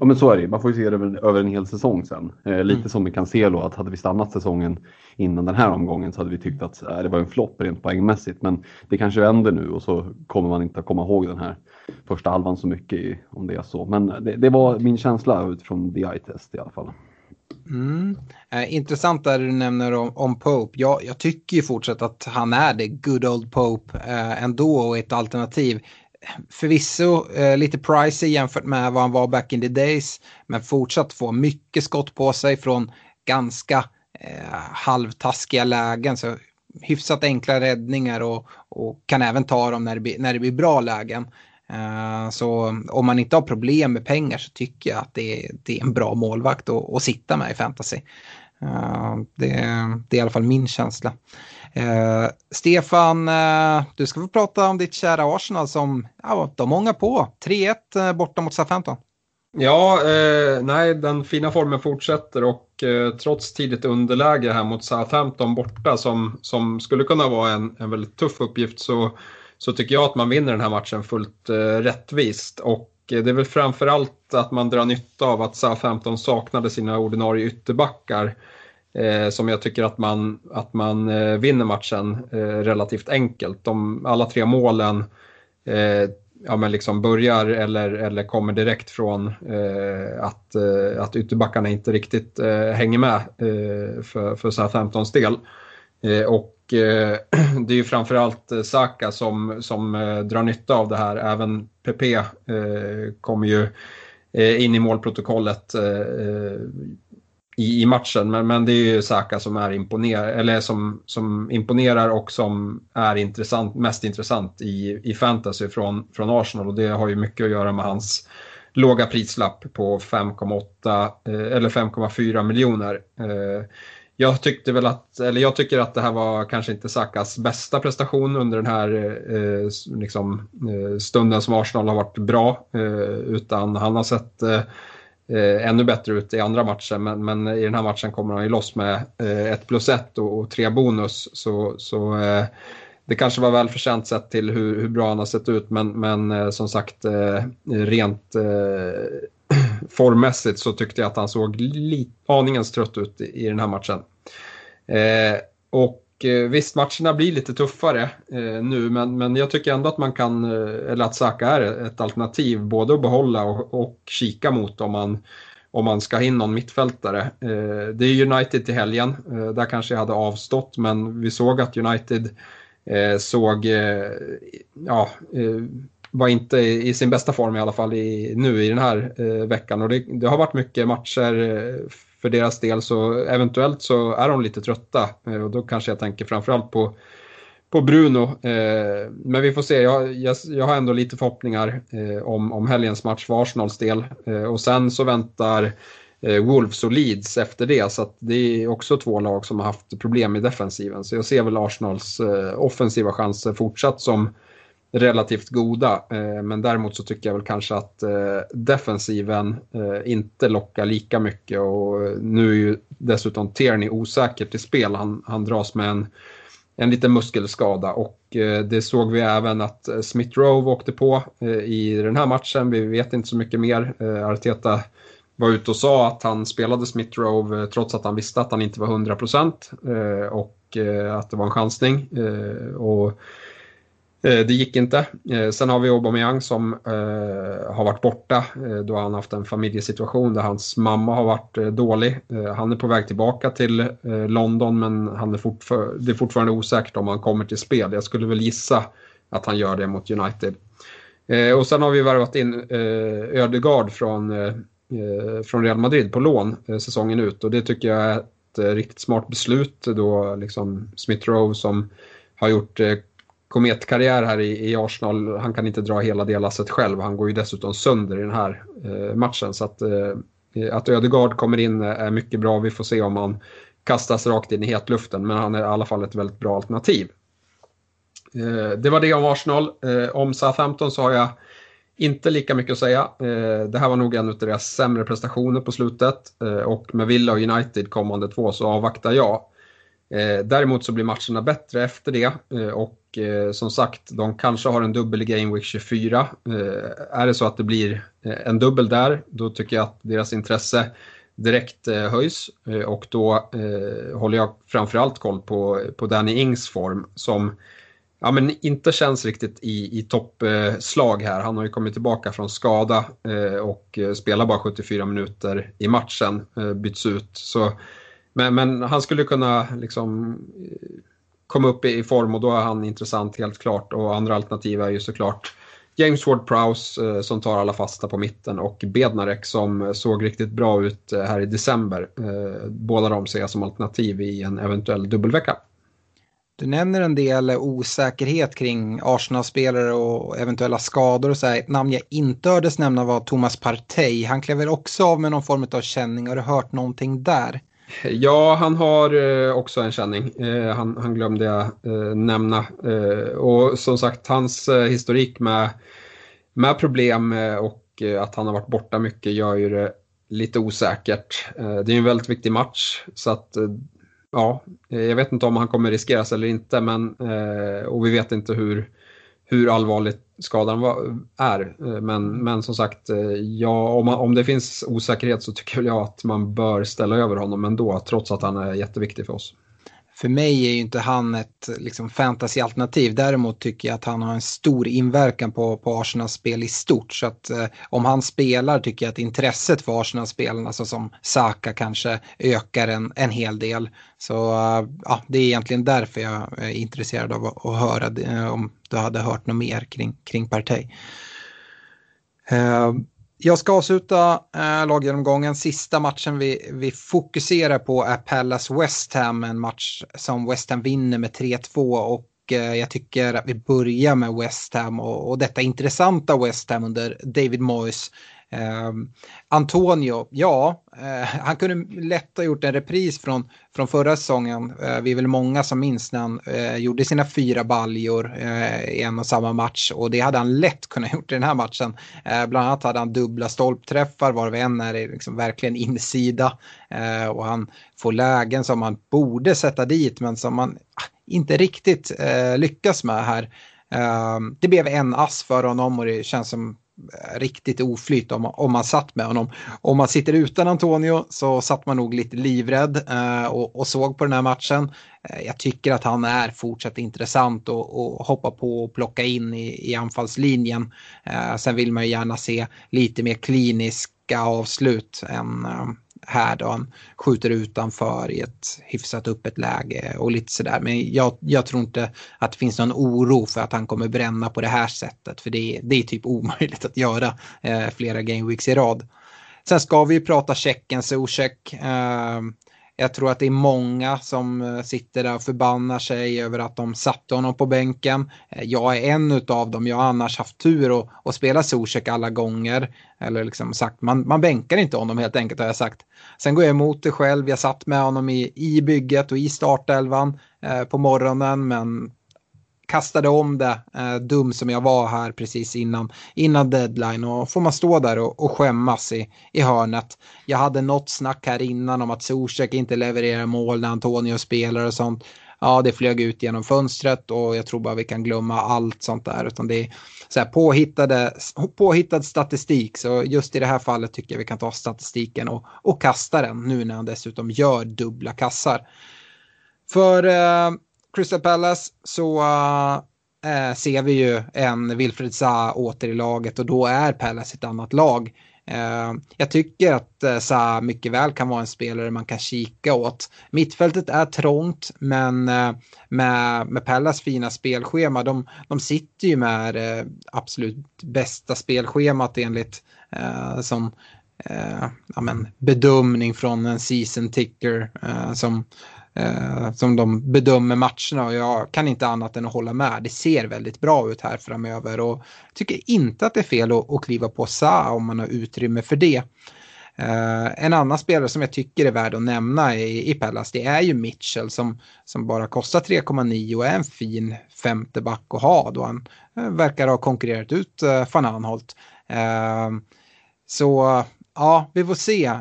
Ja men så är det Man får ju se det över, över en hel säsong sen. Eh, lite mm. som vi kan se då att hade vi stannat säsongen innan den här omgången så hade vi tyckt att äh, det var en flopp rent poängmässigt. Men det kanske vänder nu och så kommer man inte att komma ihåg den här första halvan så mycket i, om det är så. Men det, det var min känsla utifrån the eye test i alla fall. Mm. Eh, intressant där du nämner om, om Pope. Jag, jag tycker ju fortsatt att han är det good old Pope eh, ändå och ett alternativ förvisso eh, lite pricey jämfört med vad han var back in the days. Men fortsatt få mycket skott på sig från ganska eh, halvtaskiga lägen. Så hyfsat enkla räddningar och, och kan även ta dem när det blir, när det blir bra lägen. Eh, så om man inte har problem med pengar så tycker jag att det är, det är en bra målvakt att, att sitta med i fantasy. Eh, det, det, är i alla fall min känsla. Eh, Stefan, eh, du ska få prata om ditt kära Arsenal som ja, de många på. 3-1 eh, borta mot Southampton. Ja, eh, nej, den fina formen fortsätter och eh, trots tidigt underläge här mot Southampton borta som, som skulle kunna vara en, en väldigt tuff uppgift så, så tycker jag att man vinner den här matchen fullt eh, rättvist. Och eh, det är väl framförallt att man drar nytta av att Southampton saknade sina ordinarie ytterbackar eh, som jag tycker att man, att man eh, vinner matchen eh, relativt enkelt. De, alla tre målen eh, ja, men liksom börjar eller, eller kommer direkt från eh, att, eh, att ytterbackarna inte riktigt eh, hänger med eh, för, för Southamptons del. Eh, och (clears throat) det är ju framförallt Saka som, som drar nytta av det här. Även PP kommer ju in i målprotokollet i, i matchen. Men, men det är ju Saka som, är imponer eller som, som imponerar och som är intressant, mest intressant i, i fantasy från, från Arsenal. Och det har ju mycket att göra med hans låga prislapp på 5,8 eh, eller 5,4 miljoner. Eh, jag tyckte väl att, eller jag tycker att det här var kanske inte Sakas bästa prestation under den här eh, liksom, stunden som Arsenal har varit bra. Utan han har sett eh, ännu bättre ut i andra matchen. Men, men, i den här matchen kommer han ju loss med eh, ett plus ett och, och tre bonus. Så, så eh, det kanske var välförtjänt sett till hur, hur bra han har sett ut. Men, men eh, som sagt, eh, rent eh, (clears throat) formmässigt så tyckte jag att han såg aningens trött ut i, i den här matchen. Eh, och Eh, visst, matcherna blir lite tuffare eh, nu, men, men jag tycker ändå att man kan, eh, eller att Saka är ett alternativ både att behålla och, och kika mot om man, om man ska ha in någon mittfältare. Eh, det är United till helgen, eh, där kanske jag hade avstått, men vi såg att United eh, såg, eh, ja, eh, var inte i sin bästa form i alla fall i, nu i den här veckan. Och det, det har varit mycket matcher för deras del så eventuellt så är de lite trötta eh, och då kanske jag tänker framförallt på, på Bruno. Eh, men vi får se, jag, jag, jag har ändå lite förhoppningar eh, om, om helgens match för Arsenals del. Eh, och sen så väntar eh, Wolves och Leeds efter det så att det är också två lag som har haft problem i defensiven. Så jag ser väl Arsenals offensiva chanser fortsatt som relativt goda. Eh, men däremot så tycker jag väl kanske att eh, defensiven eh, inte lockar lika mycket och nu är ju dessutom Tierney osäker till spel. Han, han dras med en, en liten muskelskada och det såg vi även att Smith Rowe åkte på i den här matchen. Vi vet inte så mycket mer. Arteta var ute och sa att han spelade Smith Rowe trots att han visste att han inte var 100% och att det var en chansning. Och Eh, det gick inte. Eh, sen har vi Aubameyang som eh, har varit borta då han haft en familjesituation där hans mamma har varit dålig. Han är på väg tillbaka till London men han är fortfar det är fortfarande osäkert om han kommer till spel. Jag skulle väl gissa att han gör det mot United. Och sen har vi värvat in Ödegaard från från Real Madrid på lån säsongen ut och det tycker jag är ett riktigt smart beslut då liksom Smith Rowe som har gjort kometkarriär här i, i, Arsenal. Han kan inte dra hela det lasset själv. Han går ju dessutom sönder i den här eh, matchen. Så att, eh, att Ödegaard kommer in är mycket bra. Vi får se om han kastas rakt in i hetluften. Men han är i alla fall ett väldigt bra alternativ. Eh, det var det om Arsenal. Eh, om Southampton så har jag inte lika mycket att säga. Eh, det här var nog en av deras sämre prestationer på slutet. Eh, och med Villa och United kommande två så avvaktar jag. Eh, däremot så blir matcherna bättre efter det eh, och eh, som sagt, de kanske har en dubbel i Game Week 24. Eh, är det så att det blir eh, en dubbel där, då tycker jag att deras intresse direkt eh, höjs och då håller jag framförallt koll på, på Danny Ings form som ja, men inte känns riktigt i, i toppslag här. Han har ju kommit tillbaka från skada och spelar bara 74 minuter i matchen, byts ut. Så men, men han skulle kunna liksom komma upp i form och då är han intressant helt klart. Och andra alternativ är ju såklart James Ward-Prowse eh, som tar alla fasta på mitten och Bednarek som eh, såg riktigt bra ut eh, här i december. Båda de ser jag som alternativ i en eventuell dubbelvecka. Du nämner en del osäkerhet kring Arsenal-spelare och eventuella skador och så här. namn jag inte hördes nämna var Thomas Partey. Han klev väl också av med någon form av känning. Har du hört någonting där? Ja, han har eh, också en känning. Eh, han, han, glömde jag eh, nämna. och som sagt, hans historik med, med problem och att han har varit borta mycket gör ju det lite osäkert. det är en väldigt viktig match så att ja, jag vet inte om han kommer riskeras eller inte men och vi vet inte hur hur allvarligt skadan var, är. Eh, men, men som sagt, eh, ja, om, om det finns osäkerhet så tycker jag att man bör ställa över honom ändå, trots att han är jätteviktig för oss för mig är ju inte han ett liksom, fantasyalternativ. Däremot tycker jag att han har en stor inverkan på, på Arsenals spel i stort. Så att eh, om han spelar tycker jag att intresset för Arsenal-spelarna, alltså som Saka kanske, ökar en, en hel del. Så eh, ja, det är egentligen därför jag är intresserad av att, att höra det, eh, om du hade hört något mer kring, kring Partey. Eh, jag ska avsluta eh, laggenomgången. Sista matchen vi, vi fokuserar på är Pallas West Ham. En match som West Ham vinner med 3-2 och eh, jag tycker att vi börjar med West Ham och, och detta intressanta West Ham under David Moyes. Eh, Antonio, ja, eh, han kunde lätt ha gjort en repris från, från förra säsongen. Eh, vi är väl många som minns när han eh, gjorde sina fyra baljor eh, i en och samma match och det hade han lätt kunnat (laughs) gjort i den här matchen. Eh, bland annat hade han dubbla stolpträffar varav en är liksom verkligen insida eh, och han får lägen som man borde sätta dit men som man ah, inte riktigt eh, lyckas med här. Ehm, det blev en ass för honom och det känns som riktigt oflyt om, om man satt med honom. Om man sitter utan Antonio så satt man nog lite livrädd eh, och, och, såg på den här matchen. Eh, jag tycker att han är fortsatt intressant och, och hoppa på och plocka in i, i anfallslinjen. Eh, sen vill man ju gärna se lite mer kliniska avslut än eh, här då han skjuter utanför i ett hyfsat öppet läge och lite sådär. Men jag, jag, tror inte att det finns någon oro för att han kommer bränna på det här sättet. För det, det är typ omöjligt att göra eh, flera gameweeks i rad. Sen ska vi ju prata Tjeckien, Zuzek. Eh, jag tror att det är många som eh, sitter där och förbannar sig över att de satte honom på bänken. Eh, jag är en av dem. Jag har annars haft tur och, och spela Zuzek alla gånger. Eller liksom sagt, man, man bänkar inte honom helt enkelt har jag sagt. Sen går jag emot det själv. Jag satt med honom i, i bygget och i startelvan eh, på morgonen. Men kastade om det, eh, dum som jag var här precis innan, innan deadline och får man stå där och, och skämmas i, i hörnet. Jag hade något snack här innan om att Zuzek inte levererar mål när Antonio spelar och sånt. Ja, det flög ut genom fönstret och jag tror bara vi kan glömma allt sånt där. Utan det är så här påhittade, påhittad statistik. Så just i det här fallet tycker jag vi kan ta statistiken och, och kasta den nu när han dessutom gör dubbla kassar. För eh, Crystal Palace så äh, ser vi ju en Wilfred Zaha åter i laget och då är Palace ett annat lag. Äh, jag tycker att äh, Zaha mycket väl kan vara en spelare man kan kika åt. Mittfältet är trångt men äh, med, med Pallas fina spelschema, de, de sitter ju med det absolut bästa spelschemat enligt som ja, men, bedömning från en season ticker som, eh, som de bedömer matcherna och jag kan inte annat än att hålla med. Det ser väldigt bra ut här framöver och tycker inte att det är fel att, att kliva på Sa om man har utrymme för det. Uh, en annan spelare som jag tycker är värd att nämna i, i Pallas det är ju Mitchell som, som bara kostar 3,9 och är en fin femte back att ha då han uh, verkar ha konkurrerat ut uh, van Anholt. Uh, så ja, vi får se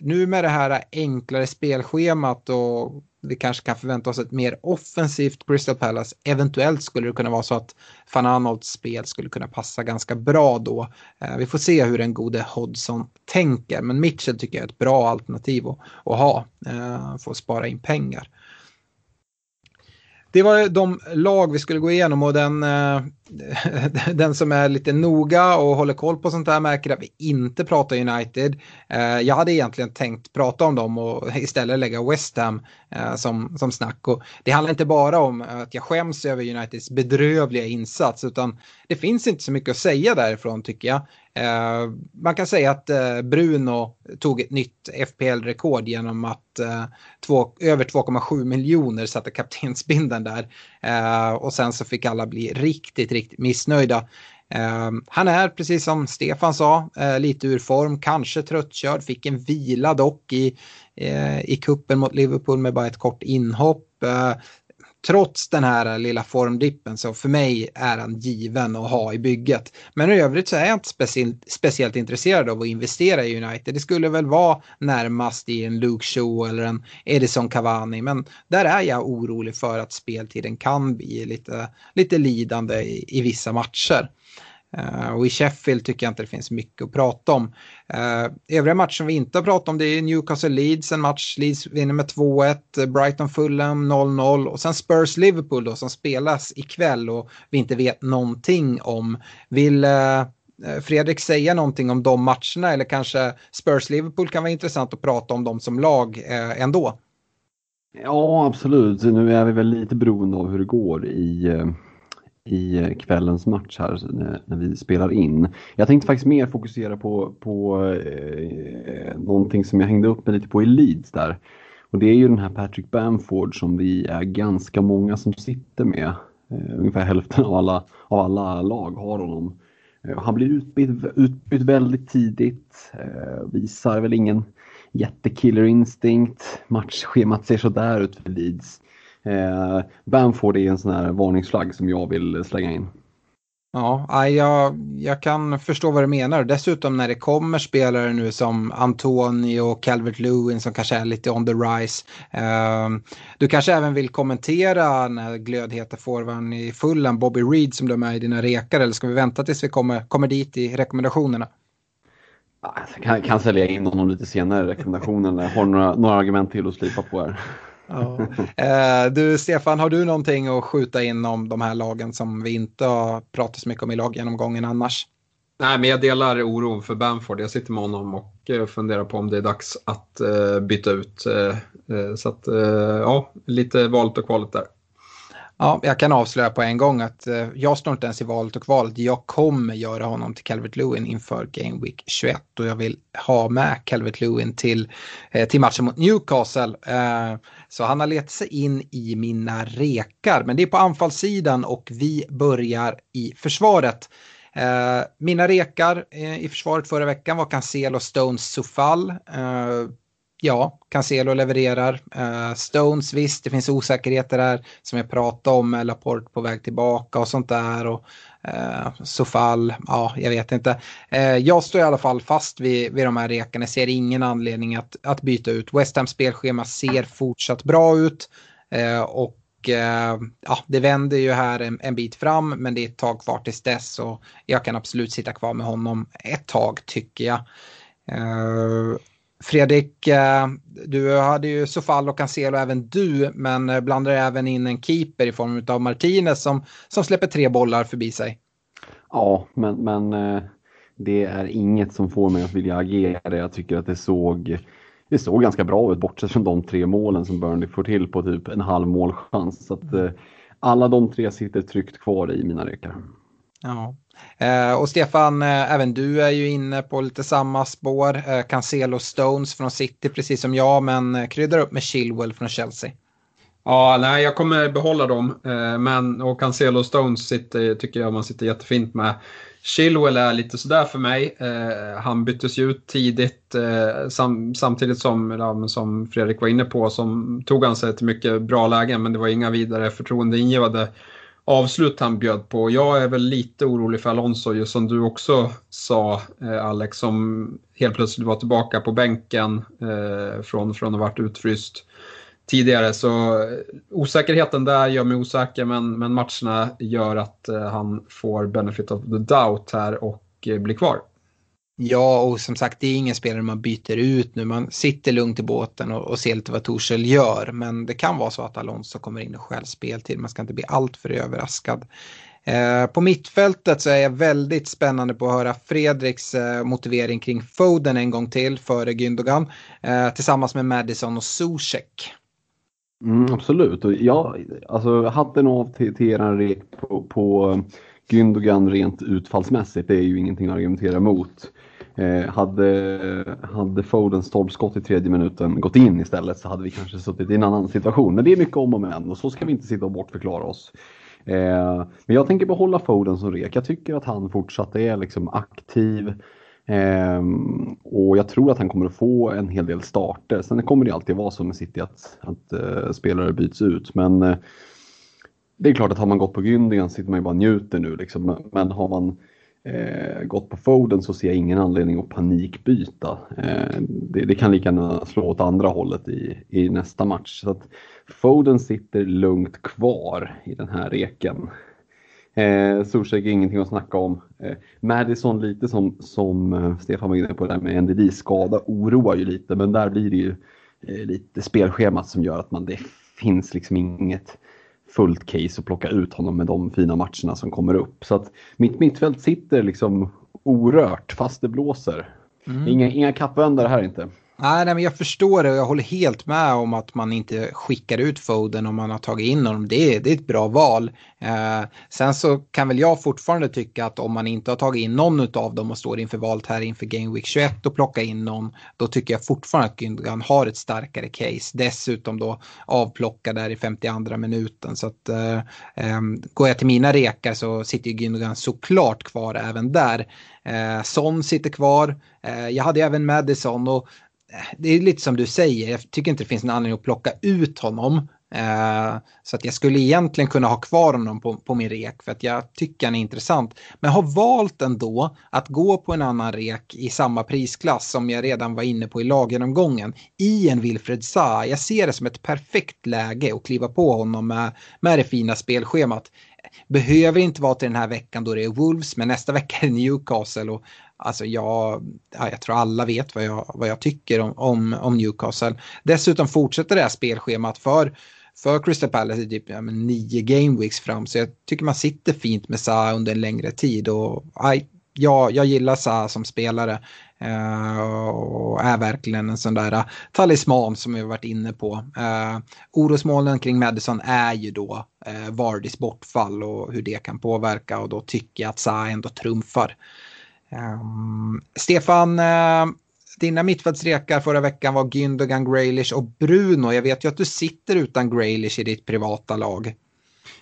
nu med det här enklare spelschemat och vi kanske kan förvänta oss ett mer offensivt Crystal Palace. Eventuellt skulle det kunna vara så att Van Arnolds spel skulle kunna passa ganska bra då. Eh, vi får se hur den gode Hodgson tänker, men Mitchell tycker jag är ett bra alternativ att, att ha eh, för att spara in pengar det var de lag vi skulle gå igenom och den, eh, (laughs) den som är lite noga och håller koll på sånt här märker att vi inte pratar United. Eh, jag hade egentligen tänkt prata om dem och istället lägga West Ham eh, som, som snack. Och det handlar inte bara om att jag skäms över Uniteds bedrövliga insats utan det finns inte så mycket att säga därifrån tycker jag. Eh, man kan säga att eh, Bruno tog ett nytt FPL-rekord genom att eh, två, över 2,7 miljoner satte kaptensbindeln där. Eh, och sen så fick alla bli riktigt, riktigt missnöjda. Eh, han är, precis som Stefan sa, eh, lite ur form, kanske tröttkörd, fick en vila dock i, eh, i kuppen mot Liverpool med bara ett kort inhopp eh, trots den här lilla formdippen så för mig är han given att ha i bygget. Men i övrigt så är jag inte speciellt, speciellt intresserad av att investera i United. Det skulle väl vara närmast i en Luke Shaw eller en Edison Cavani. Men där är jag orolig för att speltiden kan bli lite, lite lidande i, i vissa matcher. Uh, och i Sheffield tycker jag inte det finns mycket att prata om. Uh, övriga matcher som vi inte har pratat om det är Newcastle Leeds, en match Leeds vinner med 2-1, eh, Brighton Fulham 0-0 och sen Spurs Liverpool då som spelas ikväll och vi inte vet någonting om. Vill uh, Fredrik säga någonting om de matcherna eller kanske Spurs Liverpool kan vara intressant att prata om dem som lag ändå? Ja, absolut. Nu är vi väl lite beroende av hur det går i i kvällens match här när, vi spelar in. Jag tänkte faktiskt mer fokusera på, på eh, någonting som jag hängde upp mig lite på i Leeds där. Och det är ju den här Patrick Bamford som vi är ganska många som sitter med. Eh, ungefär hälften av alla, av alla lag har honom. Eh, han blir utbytt, utbytt väldigt tidigt, eh, visar väl ingen jättekiller instinkt. Matchschemat ser sådär ut för Leeds. Eh, Bamford är en sån här varningsflagg som jag vill slänga in. Ja, jag, jag kan förstå vad du menar. Dessutom när det kommer spelare nu som Antonio och Calvert Lewin som kanske är lite on the rise. Eh, du kanske även vill kommentera den här glödheta forwarden i fullen, Bobby Reed som du är med i dina rekar eller ska vi vänta tills vi kommer, kommer dit i rekommendationerna? Jag kan, kan sälja in honom lite senare i rekommendationen. Jag har några, några argument till att slipa på här. Ja. Eh, du Stefan, har du någonting att skjuta in om de här lagen som vi inte har pratat så mycket om i laggenomgången annars? Nej, men jag delar oron för Bamford. Jag sitter med honom och eh, funderar på om det är dags att eh, byta ut. Eh, så att, ja, lite valet och kvalet där. Ja, jag kan avslöja på en gång att eh, jag står inte ens i valet och kvalet. Jag kommer göra honom till Calvert Lewin inför Game Week 21 och jag vill ha med Calvert Lewin till, eh, till matchen mot Newcastle. Eh, så han har letat sig in i mina rekar, men det är på anfallssidan och vi börjar i försvaret. Mina rekar i försvaret förra veckan var Cancelo, Stones, Sofall. Ja, Cancelo levererar. Uh, Stones, visst, det finns osäkerheter där som jag pratade om med Laporte på väg tillbaka och sånt där. Och, uh, Sofall, ja, jag vet inte. Uh, jag står i alla fall fast vid, vid de här rekarna. Jag ser ingen anledning att, att byta ut. West Ham spelschema ser fortsatt bra ut. Uh, och ja, det vänder ju här en, en, bit fram men det är ett tag kvar tills dess och jag kan absolut sitta kvar med honom ett tag tycker jag. Fredrik, eh, du hade ju Sofall och Cancelo även du, men eh, blandar även in en keeper i form av Martinez som, som släpper tre bollar förbi sig. Ja, men, men eh, det är inget som får mig att vilja agera. Jag tycker att det såg, det såg ganska bra ut, bortsett från de tre målen som Burnley får till på typ en halv målchans. Så att, alla de tre sitter tryggt kvar i mina rekar. Ja. Eh, och Stefan, eh, även du är ju inne på lite samma spår. Eh, Cancelo Stones från City precis som jag, men eh, kryddar upp med Chilwell från Chelsea. Ja, nej, jag kommer behålla dem. Eh, men, och Cancelo Stones sitter, tycker jag man sitter jättefint med. Chilwell är lite sådär för mig. Eh, han byttes ju ut tidigt eh, sam, samtidigt som, ja, som Fredrik var inne på, som tog han sig till mycket bra lägen men det var inga vidare förtroendeingivande avslut han bjöd på. Jag är väl lite orolig för Alonso, just som du också sa eh, Alex, som helt plötsligt var tillbaka på bänken eh, från, från att ha varit utfryst tidigare. Så eh, osäkerheten där gör mig osäker men, men matcherna gör att eh, han får benefit of the doubt här och eh, blir kvar. Ja, och som sagt det är ingen spelare man byter ut nu. Man sitter lugnt i båten och, och ser lite vad Torshäll gör. Men det kan vara så att Alonso kommer in och stjäl speltid. Man ska inte bli alltför överraskad. Eh, på mittfältet så är jag väldigt spännande på att höra Fredriks eh, motivering kring Foden en gång till före Gündogan. Eh, tillsammans med Madison och Zuzek. Mm, absolut. Och jag, alltså, hatten av till, till er rek på, på Gündogan rent utfallsmässigt. Det är ju ingenting att argumentera emot. Eh, hade, hade Fodens stolpskott i tredje minuten gått in istället så hade vi kanske suttit i en annan situation. Men det är mycket om och men och så ska vi inte sitta och bortförklara oss. Eh, men jag tänker behålla Foden som rek. Jag tycker att han fortsatt är liksom aktiv. Eh, och jag tror att han kommer att få en hel del starter. Sen kommer det alltid vara så med City att, att eh, spelare byts ut. Men eh, det är klart att har man gått på Gündogan sitter man ju bara och njuter nu. Liksom. Men har man eh, gått på Foden så ser jag ingen anledning att panikbyta. Eh, det, det, kan lika gärna slå åt andra hållet i, i nästa match. Så att Foden sitter lugnt kvar i den här reken. Eh, Zuzek är ingenting att snacka om. Eh, Madison lite som, som eh, Stefan var inne på, det där med NDD-skada oroar ju lite men där blir det ju eh, lite spelschemat som gör att man, det finns liksom inget fullt case att plocka ut honom med de fina matcherna som kommer upp. Så att mitt mittfält sitter liksom orört fast det blåser. Mm. Inga, inga kappvändare här inte. Nej, nej, men jag förstår det och jag håller helt med om att man inte skickar ut Foden om man har tagit in honom. Det är, det är ett bra val. Eh, sen så kan väl jag fortfarande tycka att om man inte har tagit in någon av dem och står inför valet här inför Game Week 21 och plocka in någon, då tycker jag fortfarande att Gündogan har ett starkare case. Dessutom då avplocka där i 52 minuten. Så att eh, eh, går jag till mina rekar så sitter Gündogan såklart kvar även där. Eh, Son sitter kvar. Eh, jag hade även Madison och det är lite som du säger, jag tycker inte det finns någon anledning att plocka ut honom. Eh, så att jag skulle egentligen kunna ha kvar honom på, på min rek för att jag tycker han är intressant. Men har valt ändå att gå på en annan rek i samma prisklass som jag redan var inne på i laggenomgången i en Wilfred Saar, Jag ser det som ett perfekt läge att kliva på honom med, med det fina spelschemat. Behöver inte vara till den här veckan då det är Wolves, men nästa vecka är det Newcastle och Alltså jag, ja, jag tror alla vet vad jag, vad jag tycker om, om, om Newcastle. Dessutom fortsätter det här spelschemat för, för Crystal Palace i typ ja, nio game weeks fram. Så jag tycker man sitter fint med Sa under en längre tid. Och, aj, ja, jag gillar Sa som spelare. Uh, och är verkligen en sån där uh, talisman som vi har varit inne på. Uh, orosmolnen kring Madison är ju då uh, Vardys bortfall och hur det kan påverka och då tycker jag att Sa ändå trumfar. Um, Stefan, uh, dina mittfältsrekar förra veckan var Gündogan, Graylish och Bruno. Jag vet ju att du sitter utan Graylish i ditt privata lag.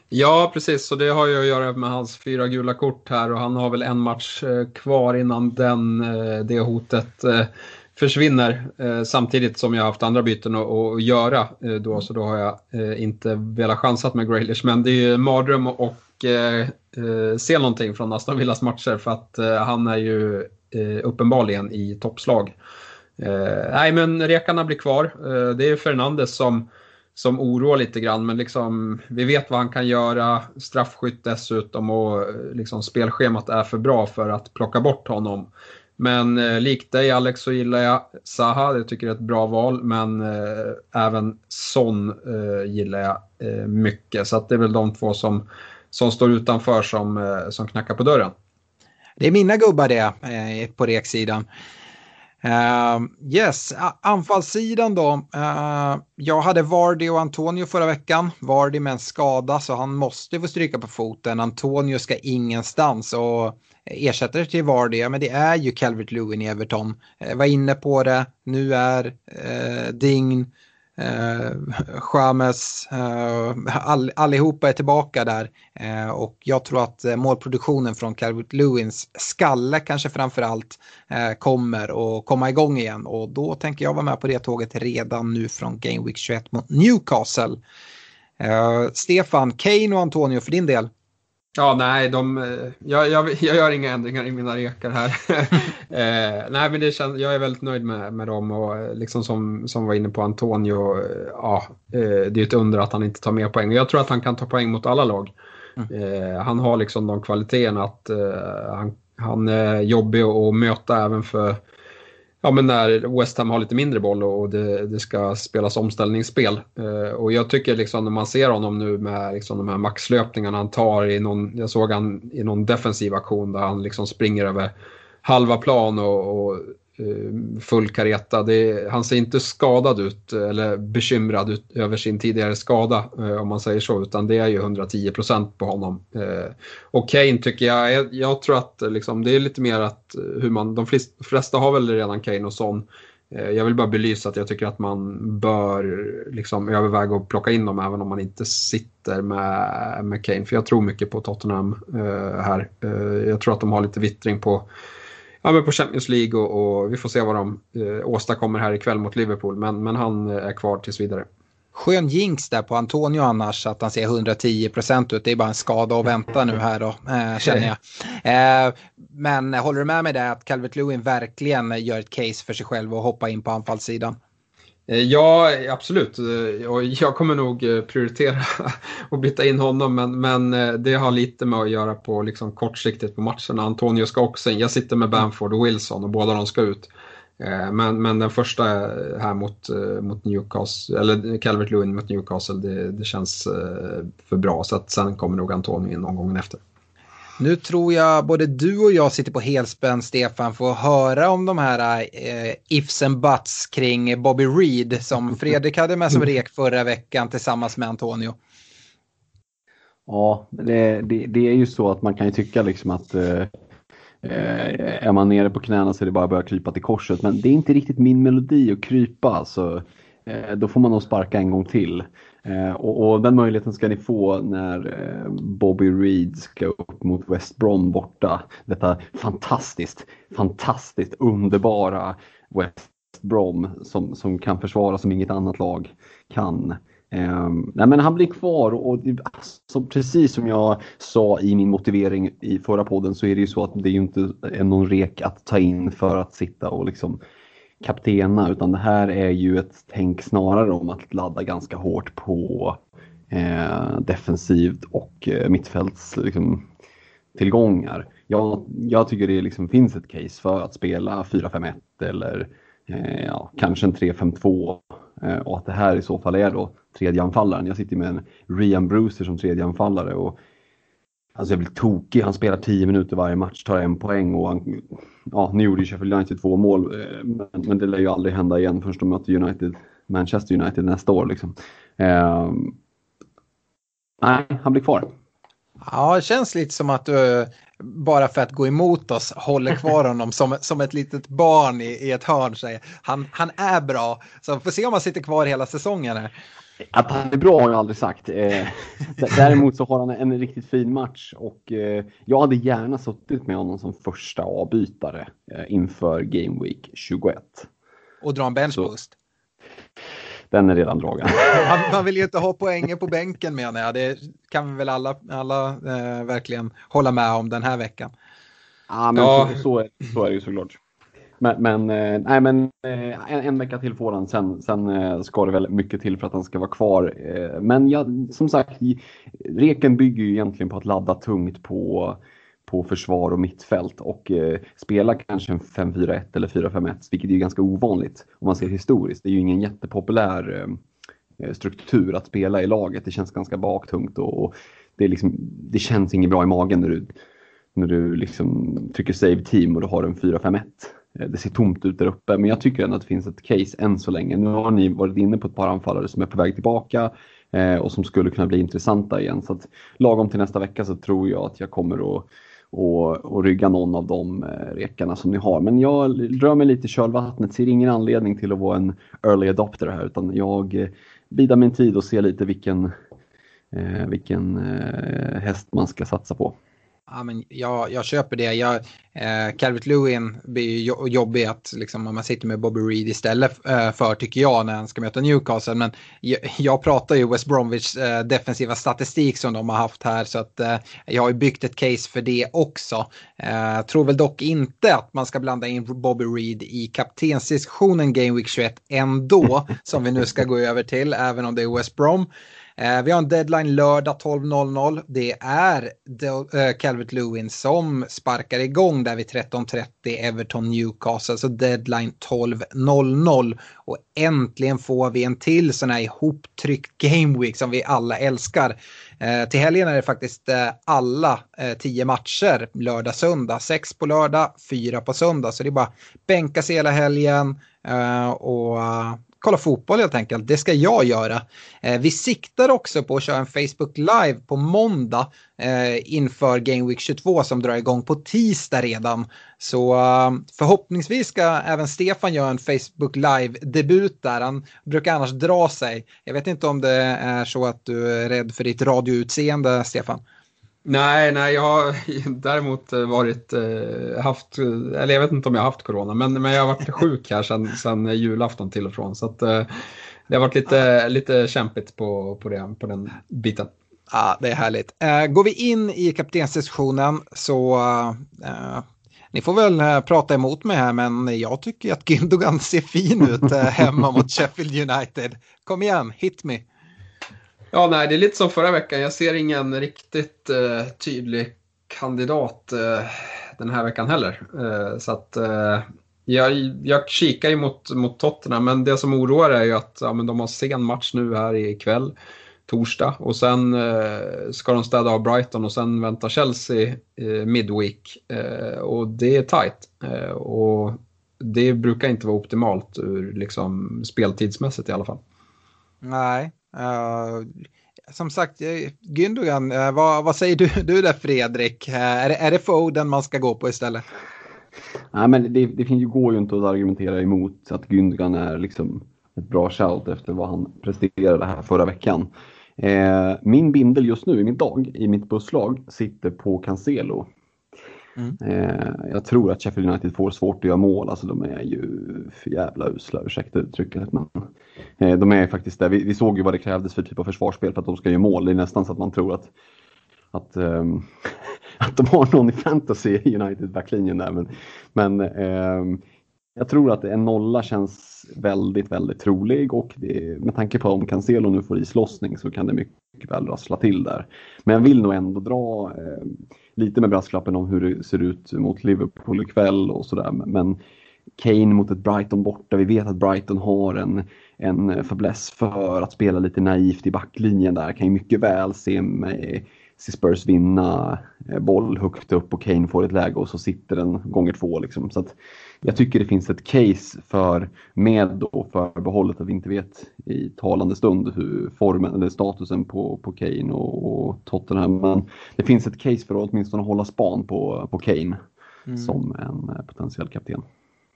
Ja, precis. Så det har ju att göra med hans fyra gula kort här och han har väl en match eh, kvar innan den, eh, det hotet försvinner. Eh, samtidigt som jag haft andra byten att göra eh, då, så då har jag eh, inte velat chansat med Graylish. Men det är ju en mardröm och eh, se någonting från Aston Villas matcher för att eh, han är ju eh, uppenbarligen i toppslag. Eh, nej men rekarna blir kvar. Eh, det är Fernandes som, som oroar lite grann men liksom, vi vet vad han kan göra. Straffskytt dessutom och liksom, spelschemat är för bra för att plocka bort honom. Men eh, likt dig Alex så gillar jag Zaha, jag tycker det är ett bra val. Men eh, även Son eh, gillar jag eh, mycket. Så det är väl de två som som står utanför som, eh, som knackar på dörren. Det är mina gubbar det eh, på reksidan. Uh, yes, anfallssidan då. Uh, jag hade Vardy och Antonio förra veckan. Vardy med en skada så han måste få stryka på foten. Antonio ska ingenstans och ersättare till Vardy, ja men det är ju Calvert Lewin i Everton. Uh, var inne på det, nu är eh, Ding eh, James, eh, all, allihopa är tillbaka där. Eh, och jag tror att eh, målproduktionen från Calvert Lewins skalle kanske framförallt eh, kommer att komma igång igen. Och då tänker jag vara med på det tåget redan nu från Game Week 21 mot Newcastle. Eh, Stefan, Kane och Antonio för din del? Ja, nej, de, eh, jag, jag, (laughs) jag, gör inga ändringar i mina rekar här. (laughs) eh, nej, men det känns, jag är väldigt nöjd med, med dem och eh, liksom som, som var inne på Antonio, eh, ja, eh, det är ett under att han inte tar mer poäng. Jag tror att han kan ta poäng mot alla lag. Mm. Eh, han har liksom de kvaliteterna att han, han är jobbig att möta även för ja, men när West Ham har lite mindre boll och det, det ska spelas omställningsspel. Eh, och jag tycker liksom när man ser honom nu med liksom de här maxlöpningarna han tar i någon, jag såg han i någon defensiv aktion där han liksom springer över halva plan och, och Eh, full kareta. Det, han ser inte skadad ut eller bekymrad ut över sin tidigare skada eh, om man säger så, utan det är ju 110 procent på honom. Eh, och Kane tycker jag, jag, jag tror att eh, liksom, det är lite mer att eh, hur man, de flesta har väl redan Kane och Son. Jag vill bara belysa att jag tycker att man bör liksom överväga att plocka in dem även om man inte sitter med, med Kane. För jag tror mycket på Tottenham här. jag tror att de har lite vittring på ja, men på Champions League och, och vi får se vad de eh, åstadkommer här ikväll mot Liverpool. Men, men han är kvar tills vidare. Skön jinx där på Antonio annars, att han ser 110 procent ut. Det är bara en skada att vänta nu här då, eh, känner jag. (laughs) Eh, men håller du med mig där att Calvert Lewin verkligen gör ett case för sig själv och hoppar in på anfallssidan? Eh, ja, absolut. Eh, jag kommer nog eh, prioritera (laughs) att byta in honom, men, men det har lite med att göra på liksom kortsiktigt på matcherna. Antonio ska också in. Jag sitter med Bamford och Wilson och båda de ska ut. Men, men den första här mot, mot Newcastle, eller Calvert Lewin mot Newcastle, det, det känns för bra. Så att sen kommer nog Antonio in någon gång efter. Nu tror jag både du och jag sitter på helspänn, Stefan, för att höra om de här eh, ifs and buts kring Bobby Reed som (laughs) Fredrik hade med som rek förra veckan tillsammans med Antonio. Ja, det, det, det är ju så att man kan ju tycka liksom att eh, eh är man nere på knäna så är det bara att börja krypa till korset. Men det är inte riktigt min melodi att krypa. Så, eh, då får man nog sparka en gång till. Eh, och, och, den möjligheten ska ni få när eh, Bobby Reed ska upp mot West Brom borta. Detta fantastiskt, fantastiskt underbara West Brom som, som kan försvara som inget annat lag kan. Eh, nej men han blir kvar och alltså, precis som jag sa i min motivering i förra podden så är det ju så att det är ju inte eh, någon rek att ta in för att sitta och liksom kaptena utan det här är ju ett tänk snarare om att ladda ganska hårt på eh, defensivt och eh, mittfälts liksom, tillgångar. Jag, jag tycker det liksom finns ett case för att spela 4-5-1 eller eh, ja, kanske en 3-5-2 eh, och att det här i så fall är då tredjeanfallaren. Jag sitter med en Rian Brucer som tredjeanfallare. och Alltså jag blir tokig. Han spelar 10 minuter varje match, tar en poäng och han, ja, nu gjorde ju Sheffield United två mål, eh, men, men det lär ju aldrig hända igen förrän de möter United, Manchester United nästa år. Liksom. Eh, nej, han blir kvar. Ja, det känns lite som att du bara för att gå emot oss håller (laughs) kvar honom som, som ett litet barn i, i ett hörn. Säger. Han, han är bra, så vi får se om han sitter kvar hela säsongen. Här. Att han är bra har jag aldrig sagt. Eh, däremot så har han en riktigt fin match och eh, jag hade gärna suttit med honom som första avbytare eh, inför Game Week 21. Och dra en benchboost? Den är redan dragen. (laughs) Man, man, vill ju inte ha poängen på bänken menar jag. Det kan vi väl alla, alla eh, verkligen hålla med om den här veckan. Ja, men ja. Så, så, är, så är det ju såklart. Men, men, eh, nej, men eh, en, en, vecka till får han, sen, sen eh, ska det väl mycket till för att han ska vara kvar. Men jag, som sagt, Reken bygger ju egentligen på att ladda tungt på, på försvar och mittfält och eh, spela kanske en 5-4-1 eller 4-5-1, vilket är ganska ovanligt om man ser historiskt. Det är ju ingen jättepopulär eh, eh, struktur att spela i laget. Det känns ganska baktungt och, och det, är liksom, det känns inget bra i magen när du, när du liksom trycker save team och du har en 4-5-1 eh, det ser tomt ut där uppe. Men jag tycker ändå att det finns ett case än så länge. Nu har ni varit inne på ett par anfallare som är på väg tillbaka eh, och som skulle kunna bli intressanta igen. Så att lagom till nästa vecka så tror jag att jag kommer att och, och rygga någon av de eh, rekarna som ni har. Men jag rör mig lite i kölvattnet, ser ingen anledning till att vara en early adopter här utan jag eh, bidar min tid och ser lite vilken, eh, vilken häst man ska satsa på. Ja, men jag, jag köper det. Jag, eh, Calvert Lewin blir ju jobbig att liksom, om man sitter med Bobby Reed istället eh, för tycker jag när han ska möta Newcastle. Men jag, jag pratar ju West Bromwich eh, defensiva statistik som de har haft här så att eh, jag har ju byggt ett case för det också. Eh, tror väl dock inte att man ska blanda in Bobby Reed i kaptensdiskussionen Game Week 21 ändå som vi nu ska gå över till även om det är West Brom. Eh, vi har en deadline lördag 12.00. Det är eh, Calvert Lewin som sparkar igång där vid 13.30 Everton Newcastle. Så deadline 12.00. Och äntligen får vi en till sån här ihoptryckt Game Week som vi alla älskar. Eh, till helgen är det faktiskt eh, alla eh, tio matcher lördag, söndag. Sex på lördag, fyra på söndag. Så det är bara bänka sig hela helgen eh, och kolla fotboll helt enkelt. Det ska jag göra. Eh, vi siktar också på att köra en Facebook Live på måndag eh, inför Game Week 22 som drar igång på tisdag redan. Så eh, förhoppningsvis ska även Stefan göra en Facebook Live-debut där. Han brukar annars dra sig. Jag vet inte om det är så att du är rädd för ditt radioutseende, Stefan. Nej, nej, jag har (laughs) däremot eh, varit, eh, haft, eller jag vet inte om jag har haft corona, men, men jag har varit (laughs) sjuk här sedan, sedan julafton till och från. Så att, eh, det har varit lite, lite kämpigt på, på, det, på den biten. Ja, det är härligt. går vi in i kaptenssessionen så uh, ni får väl prata emot mig här, men jag tycker att (laughs) Gündogan ser fin ut hemma mot Sheffield United. Kom igen, hit me. Ja, nej, det är lite som förra veckan. Jag ser ingen riktigt eh, tydlig kandidat eh, den här veckan heller. Eh, så att eh, jag, jag kikar ju mot, mot Tottenham, men det som oroar är ju att ja, men de har sen match nu här ikväll, torsdag, och sen eh, ska de städa av Brighton och sen väntar Chelsea eh, midweek. Eh, och det är tight. Eh, och det brukar inte vara optimalt ur liksom, speltidsmässigt i alla fall. Nej, som sagt, eh, Gündogan, uh, vad, vad, säger du, du där Fredrik? Är, det, är det Foden man ska gå på istället? Nej, men det, det finns ju, går ju inte att argumentera emot att Gündogan är liksom ett bra shout efter vad han presterade här förra veckan. Eh, min bindel just nu i mitt dag, i mitt busslag, sitter på Cancelo. Mm. Eh, jag tror att Sheffield United får svårt att göra mål. Alltså de är ju för jävla usla, ursäkta uttrycket. Men, eh, Eh, de är faktiskt där. Vi, vi, såg ju vad det krävdes för typ av försvarsspel för att de ska göra mål. Det är nästan så att man tror att, att, um, (laughs) att de har någon i fantasy i United backlinjen där. Men, men um, jag tror att en nolla känns väldigt, väldigt trolig och det, med tanke på om Cancelo nu får islossning så kan det mycket väl rassla till där. Men jag vill nog ändå dra eh, lite med brasklappen om hur det ser ut mot Liverpool ikväll och sådär. Men Kane mot ett Brighton borta. Vi vet att Brighton har en, en fäbless för att spela lite naivt i backlinjen där. Kan ju mycket väl se, med, se Spurs vinna eh, boll högt upp och Kane får ett läge och så sitter den gånger två. Liksom. Så jag tycker det finns ett case för, med då förbehållet att vi inte vet i talande stund hur formen eller statusen på, på Kane och, och Tottenham. Men det finns ett case för att åtminstone hålla span på, på Kane mm. som en eh, potentiell kapten.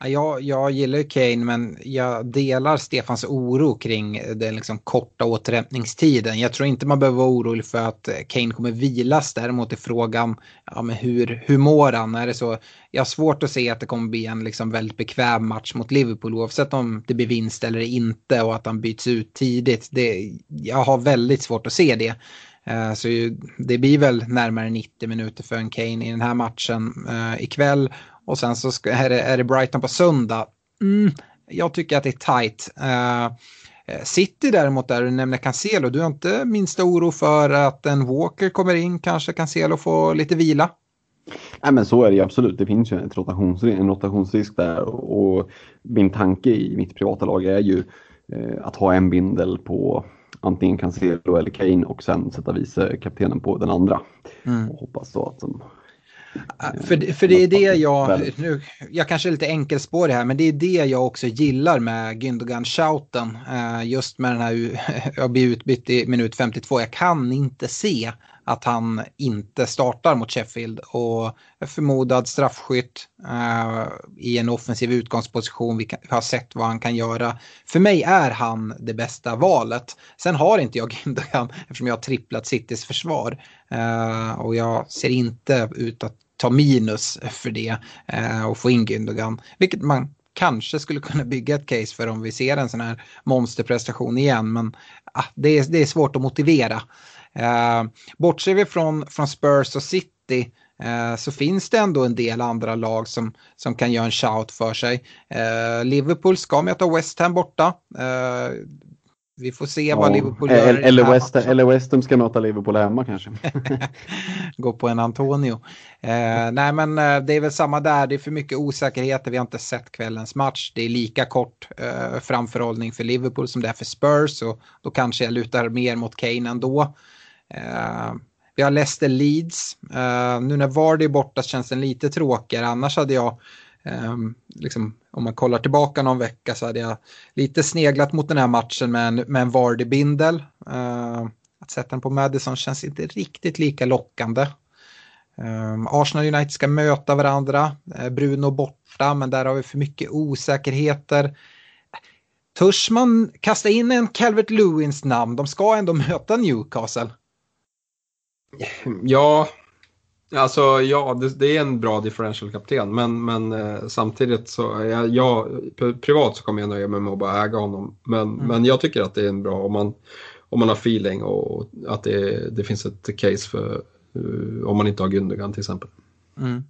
Jag, jag gillar Kane men jag delar Stefans oro kring den liksom korta återhämtningstiden. Jag tror inte man behöver vara orolig för att Kane kommer vilas. Däremot är frågan ja, men hur, hur mår han? Är det så? Jag har svårt att se att det kommer bli en liksom väldigt bekväm match mot Liverpool oavsett om det blir vinst eller inte och att han byts ut tidigt. Det, jag har väldigt svårt att se det. Eh, så det blir väl närmare 90 minuter för en Kane i den här matchen eh, ikväll. Och sen så ska, är, det, är det Brighton på söndag. Mm, jag tycker att det är tight. Uh, City däremot där du nämner Cancelo, du har inte minsta oro för att en Walker kommer in, kanske Cancelo får lite vila? Nej men så är det absolut. Det finns ju en, rotationsrisk, en rotationsrisk där och min tanke i mitt privata lag är ju eh, att ha en bindel på antingen Cancelo eller Kane och sen sätta vice kaptenen på den andra. Mm. Och hoppas då att de För, för det är det jag, nu, jag kanske är lite enkelspårig här, men det är det jag också gillar med Gündogan-shouten. Just med den här, (laughs) jag blir utbytt i minut 52, jag kan inte se att han inte startar mot Sheffield och förmodad straffskytt eh, i en offensiv utgångsposition. Vi, kan, vi, har sett vad han kan göra. För mig är han det bästa valet. Sen har inte jag (laughs) Gündogan eftersom jag har tripplat Citys försvar Eh, och jag ser inte ut att ta minus för det eh, och få in Gündogan, vilket man kanske skulle kunna bygga ett case för om vi ser en sån här monsterprestation igen. Men ah, det, är, det är svårt att motivera. Eh, bortser vi från, från Spurs och City eh, så finns det ändå en del andra lag som, som kan göra en shout för sig. Eh, Liverpool ska möta West Ham borta. Eh, vi får se ja, vad Liverpool gör. Eller, West, eller West Ham ska möta Liverpool hemma kanske. (laughs) Gå på en Antonio. Eh, nej men eh, det är väl samma där, det är för mycket osäkerheter, vi har inte sett kvällens match. Det är lika kort eh, framförhållning för Liverpool som det är för Spurs och då kanske jag lutar mer mot Kane ändå. Eh, vi har Leicester Leeds. Eh, nu när Vardy är borta känns den lite tråkigare. Annars hade jag, um, liksom, om man kollar tillbaka någon vecka så hade jag lite sneglat mot den här matchen med en, med en Vardy-bindel. Uh, att sätta den på Madison känns inte riktigt lika lockande. Um, Arsenal United ska möta varandra. Bruno borta, men där har vi för mycket osäkerheter. Törs man kasta in en Calvert Lewins namn? De ska ändå möta Newcastle. Ja, alltså ja, det, det är en bra differential-kapten. Men, men eh, samtidigt så, jag, jag, privat så kommer jag nöja mig med att bara äga honom. Men, mm. men jag tycker att det är en bra om man, om man har feeling och att det, det finns ett case för uh, om man inte har Gundogan till exempel. Mm.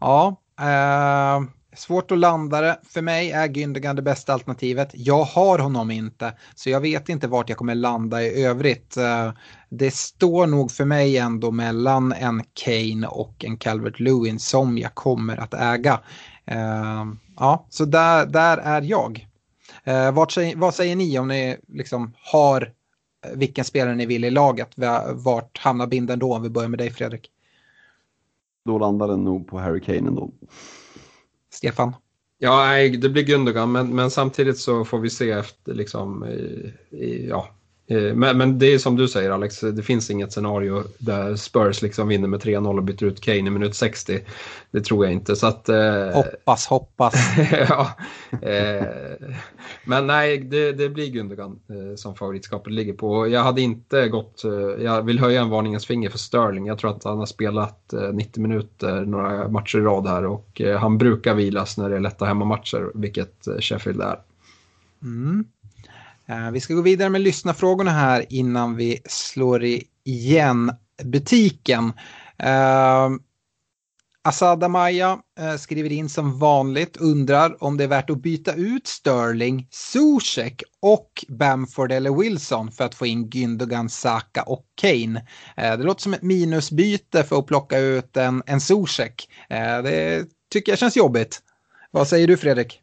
Ja, eh, Svårt att landa det. För mig är Gündogan det bästa alternativet. Jag har honom inte, så jag vet inte vart jag kommer landa i övrigt. Eh, det står nog för mig ändå mellan en Kane och en Calvert Lewin som jag kommer att äga. Eh, ja, så där, där är jag. Eh, vart, vad säger ni om ni liksom har vilken spelare ni vill i laget? Vart hamnar binden då om vi börjar med dig Fredrik? Då landar den nog på Harry Kane ändå. Stefan? Ja, det blir Gundogan, men, men samtidigt så får vi se efter liksom, i, i, ja, Eh, men, men, det är som du säger Alex, det finns inget scenario där Spurs liksom vinner med 3-0 och byter ut Kane i minut 60. Det tror jag inte. Så att, eh, hoppas, hoppas. (laughs) ja, eh, men nej, det, det blir Gundogan eh, som favoritskapet ligger på. Jag hade inte gått, eh, jag vill höja en varningens finger för Sterling. Jag tror att han har spelat 90 minuter några matcher i rad här och han brukar vilas när det är lätta hemmamatcher, vilket Sheffield är. Mm. Eh, vi ska gå vidare med lyssnarfrågorna här innan vi slår igen butiken. Uh, Asad Amaya uh, skriver in som vanligt, undrar om det är värt att byta ut Sterling, Zuzek och Bamford eller Wilson för att få in Gündogan, Saka och Kane. Uh, det låter som ett minusbyte för att plocka ut en, en Zuzek. det tycker jag känns jobbigt. Vad säger du Fredrik?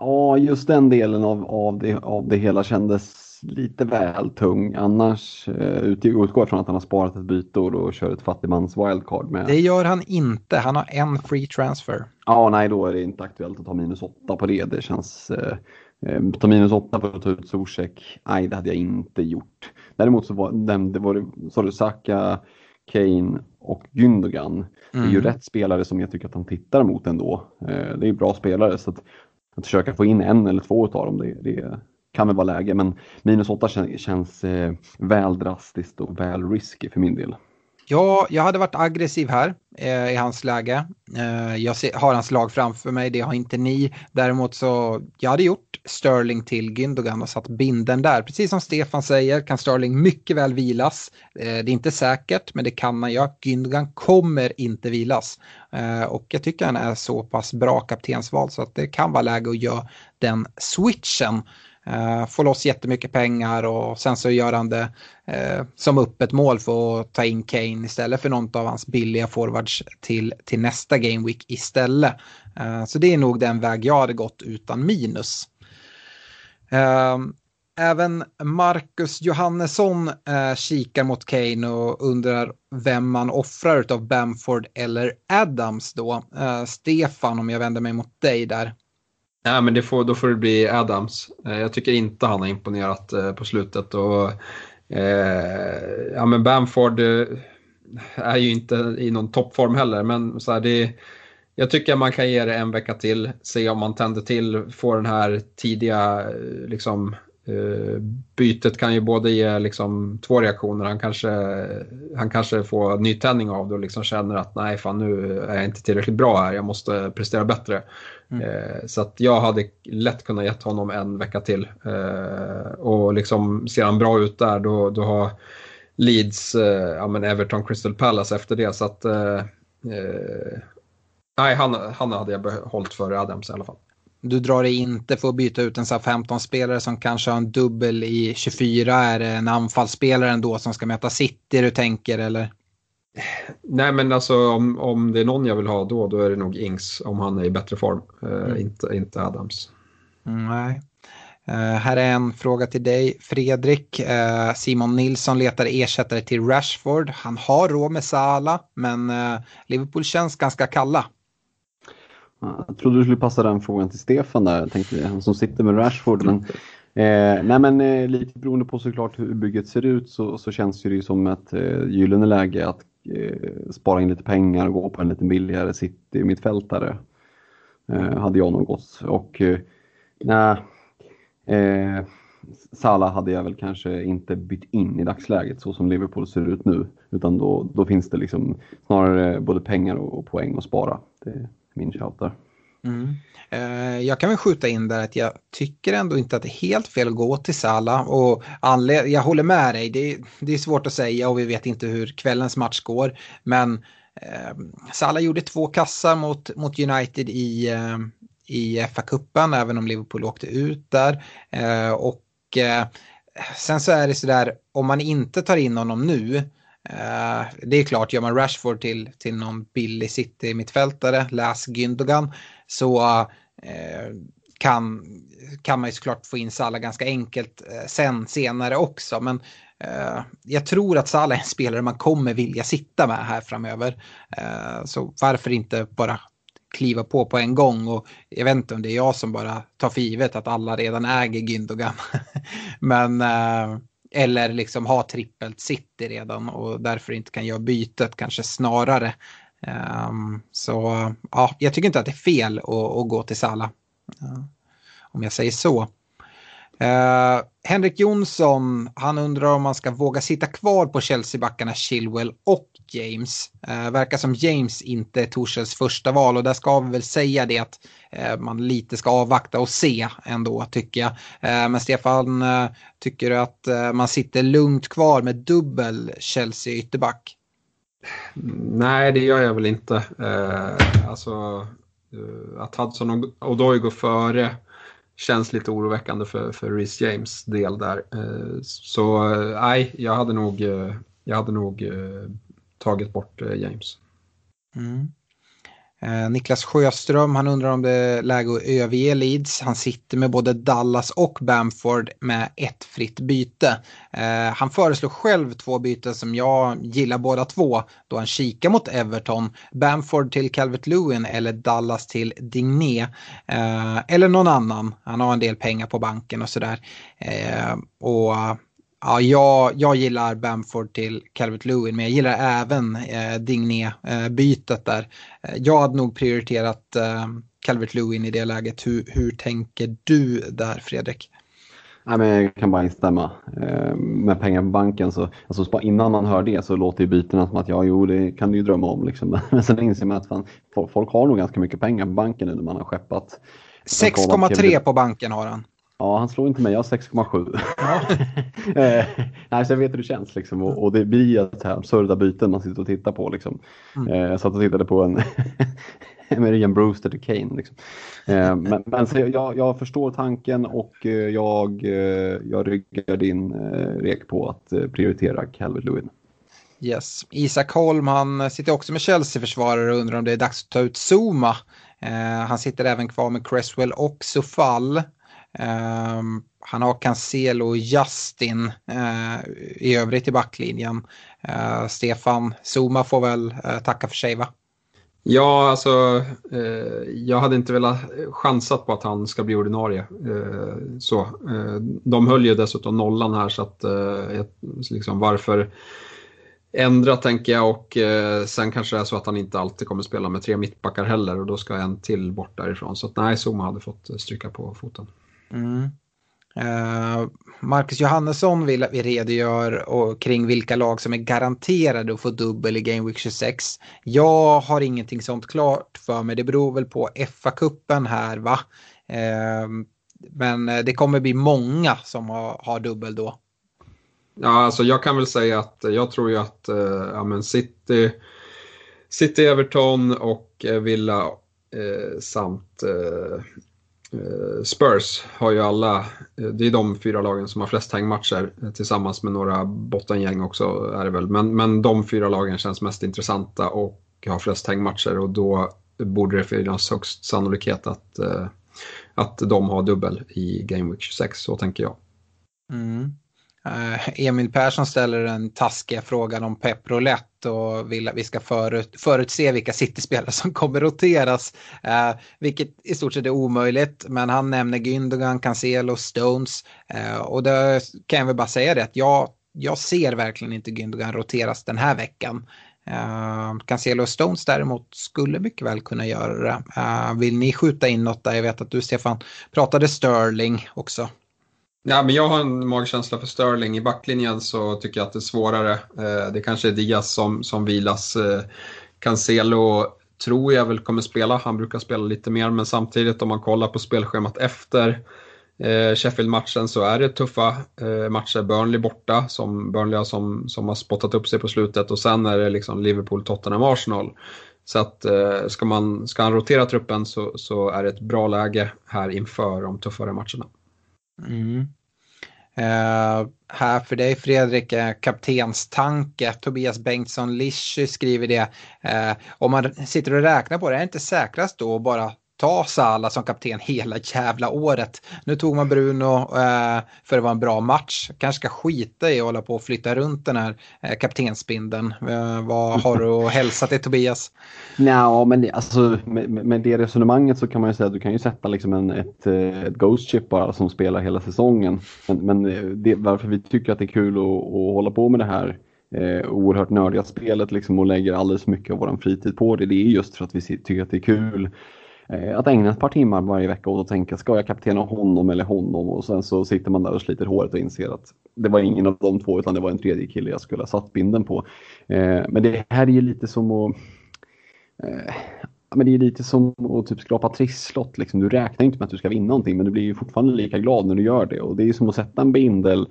Ja, just den delen av, av, det, av det hela kändes lite väl tung. Annars eh, utgår från att han har sparat ett byte och kör ett fattigmans wildcard med. Det gör han inte. Han har en free transfer. Ja, nej, då är det inte aktuellt att ta minus åtta på det. Det känns... Eh, eh ta minus åtta för att ta ut Zuzek. Nej, det hade jag inte gjort. Däremot så var det, var, så det Saka, Kane och Gündogan. Mm. Det är ju mm. rätt spelare som jag tycker att han tittar mot ändå. Eh, det är bra spelare så att att försöka få in en eller två av dem, det, det kan väl vara läge. Men minus 8 känns, känns eh, väl drastiskt och väl risky för min del. Ja, jag hade varit aggressiv här eh, i hans läge. Eh, jag ser, har hans lag framför mig, det har inte ni. Däremot så, jag hade gjort Sterling till Gündogan och satt binden där. Precis som Stefan säger kan Sterling mycket väl vilas. Eh, det är inte säkert, men det kan man göra. Gündogan kommer inte vilas. Eh, och jag tycker han är så pass bra kaptensval så att det kan vara läge att göra den switchen. Uh, får loss jättemycket pengar och sen så gör han det uh, som öppet mål för att ta in Kane istället för någon av hans billiga forwards till, till nästa Game Week istället. Uh, så det är nog den väg jag hade gått utan minus. Även Marcus Johannesson eh, kikar mot Kane och undrar vem man offrar av Bamford eller Adams då. Eh, Stefan, om jag vänder mig mot dig där. Ja, men det får, då får det bli Adams. Eh, jag tycker inte han har imponerat eh, på slutet. Och, eh, ja, men Bamford eh, är ju inte i någon toppform heller, men så här, det jag tycker man kan ge det en vecka till, se om man tänder till, få den här tidiga liksom, uh, bytet kan ju både ge liksom, två reaktioner. Han kanske, han kanske får nytändning av det och liksom känner att nej fan nu är jag inte tillräckligt bra här, jag måste prestera bättre. Mm. Uh, så att jag hade lätt kunnat ge honom en vecka till. Uh, och liksom ser han bra ut där då, då har Leeds, ja men Everton, Crystal Palace efter det. Så att Nej, han, han hade jag behållit före Adams i alla fall. Du drar dig inte för att byta ut en 15-spelare som kanske har en dubbel i 24. Är det en anfallsspelare ändå som ska möta City du tänker eller? Nej men alltså om, om det är någon jag vill ha då, då är det nog Ings om han är i bättre form. Uh, mm. inte, inte Adams. Nej. Uh, här är en fråga till dig Fredrik. Uh, Simon Nilsson letar ersättare till Rashford. Han har råd med Sala men Liverpool känns ganska kalla. Jag trodde du skulle passa den frågan till Stefan där, tänkte han som sitter med Rashford. Men, eh, nej men eh, lite beroende på såklart hur bygget ser ut så, så känns det ju som ett eh, gyllene läge att eh, spara in lite pengar och gå på en lite billigare City-mittfältare. Eh, hade jag nog gått. Och eh, nej, eh, Salah hade jag väl kanske inte bytt in i dagsläget så som Liverpool ser ut nu. Utan då, då finns det liksom snarare både pengar och, och poäng att spara. Det, är min shout där. Mm. Eh, jag kan väl skjuta in där att jag tycker ändå inte att det är helt fel att gå till Sala och jag håller med dig, det är, det är svårt att säga och vi vet inte hur kvällens match går. Men eh, Salah gjorde två kassar mot, mot United i, eh, i FA-cupen även om Liverpool åkte ut där. Eh, och eh, sen så är det sådär, om man inte tar in honom nu Eh, det är klart, gör man Rashford till, till någon billig City-mittfältare, läs Gündogan, så eh, kan, kan man ju såklart få in Salah ganska enkelt eh, sen, senare också. Men jag tror att Salah är en spelare man kommer vilja sitta med här framöver. så varför inte bara kliva på på en gång och jag vet inte om det är jag som bara tar för givet att alla redan äger Gündogan. (laughs) Men eller liksom ha trippelt city redan och därför inte kan göra bytet kanske snarare. Um, så ja, jag tycker inte att det är fel att, att gå till Sala. Uh, eh, om jag säger så. Uh, Henrik Jonsson, han undrar om man ska våga sitta kvar på Chelsea-backarna Chilwell och James. Uh, verkar som James inte är Torshälls första val och där ska vi väl säga det att uh, man lite ska avvakta och se ändå tycker jag. men Stefan, tycker du att man sitter lugnt kvar med dubbel Chelsea ytterback? Nej, det gör jag väl inte. alltså att Hudson och Odoi går före känns lite oroväckande för, för Reece James del där. Eh, så eh, nej, jag hade nog, eh, jag hade nog tagit bort James. Mm. Eh, Niklas Sjöström, han undrar om det är läge att överge Leeds. Han sitter med både Dallas och Bamford med ett fritt byte. Eh, han föreslår själv två byten som jag gillar båda två då han kikar mot Everton. Bamford till Calvert Lewin eller Dallas till Digné. Eh, eller någon annan. Han har en del pengar på banken och sådär. Eh, och Ja, jag, jag gillar Bamford till Calvert Lewin men jag gillar även eh, Digné-bytet eh, där. Eh, jag hade nog prioriterat eh, Calvert Lewin i det läget. Hur, hur tänker du där Fredrik? Nej, men jag kan bara instämma. Eh, med pengar på banken, så, alltså, innan man hör det så låter ju bytena som att ja, jo, det kan du ju drömma om. Liksom. (laughs) Men sen inser man att fan, folk har nog ganska mycket pengar på banken nu när man har skeppat. 6,3 på banken har han. Ja, han slår inte mig. Jag har 6,7. Ja. (laughs) Eh, nej, så jag vet hur det känns. Liksom. Och, och det blir ett här absurda byten man sitter och tittar på. Liksom. Mm. Eh, jag satt och tittade på en (laughs) Merian Brewster till Kane. Liksom. Eh, men men så jag, jag förstår tanken och jag, jag ryggar din rek på att prioritera Calvert Lewin. Yes. Isak Holm han sitter också med Chelsea-försvarare och undrar om det är dags att ta ut Zuma. han sitter även kvar med Cresswell och Sofall. Um, han har Cancelo och Justin uh, i övrigt i backlinjen. Uh, Stefan Zuma får väl uh, tacka för sig va? Ja, alltså jag hade inte velat chansat på att han ska bli ordinarie. så. de höll ju dessutom nollan här så att liksom, varför ändra tänker jag och eh, sen kanske det är så att han inte alltid kommer spela med tre mittbackar heller och då ska en till bort därifrån. Så att, nej, Zuma hade fått stryka på foten. Mm. Uh, Marcus Johannesson vill att vi redogör och, kring vilka lag som är garanterade att få dubbel i Game Week 26. Jag har ingenting sånt klart för mig. Det beror väl på FA-cupen här va. Uh, men eh, det kommer bli många som har, har dubbel då. Ja, alltså jag kan väl säga att jag tror ju att ja, men City, City, Everton och Villa eh, samt eh, Eh, Spurs har ju alla, eh, det är de fyra lagen som har flest hängmatcher eh, tillsammans med några bottengäng också är det väl. Men, men de fyra lagen känns mest intressanta och har flest hängmatcher och då borde det finnas högst sannolikhet att, att de har dubbel i Game Week 26, så tänker jag. Mm. Emil Persson ställer den taskiga frågan om Pep Roulette och vill att vi ska förut, förutse vilka City-spelare som kommer roteras. Eh, vilket i stort sett är omöjligt, men han nämner Gündogan, Cancelo, Stones. Eh, och då kan jag väl bara säga det att jag, jag ser verkligen inte Gündogan roteras den här veckan. Uh, Cancelo och Stones däremot skulle mycket väl kunna göra det. Uh, vill ni skjuta in något där? Jag vet att du Stefan pratade Sterling också. Ja, men jag har en magkänsla för Sterling. I backlinjen så tycker jag att det är svårare. Eh, det kanske är Diaz som, som vilas. Eh, Cancelo tror jag väl kommer spela. Han brukar spela lite mer, men samtidigt om man kollar på spelschemat efter eh, Sheffield-matchen så är det tuffa eh, matcher. Burnley borta, som Burnley har som, som har spottat upp sig på slutet och sen är det liksom Liverpool, Tottenham, Arsenal. Så att eh, ska, man, ska han rotera truppen så, så är det ett bra läge här inför de tuffare matcherna. Mm. Uh, här för dig Fredrik, uh, kaptenstanke. Tobias Bengtsson Lischy skriver det. Uh, om man sitter och räknar på det, är det inte säkrast då att bara ta Sala som kapten hela jävla året. Nu tog man Bruno eh, för att vara en bra match. Kanske ska skita i att hålla på och flytta runt den här eh, kaptensbindeln. Eh, vad har du att hälsa till Tobias? Ja, men alltså, med, med, det resonemanget så kan man ju säga att du kan ju sätta liksom en, ett, eh, ett Ghost Chip bara som spelar hela säsongen. Men, men eh, det, varför vi tycker att det är kul att, att hålla på med det här eh, oerhört nördiga spelet liksom, och lägger alldeles mycket av vår fritid på det. Det är just för att vi tycker att det är kul Eh, Eh, att ägna ett par timmar varje vecka åt att tänka, ska jag kaptena honom eller honom? Och sen så sitter man där och sliter håret och inser att det var ingen av de två utan det var en tredje kille jag skulle ha satt binden på. Eh, men det här är ju lite som att eh, men det är lite som att typ skrapa trisslott. Liksom. Du räknar inte med att du ska vinna någonting men du blir ju fortfarande lika glad när du gör det. Och det är som att sätta en bindel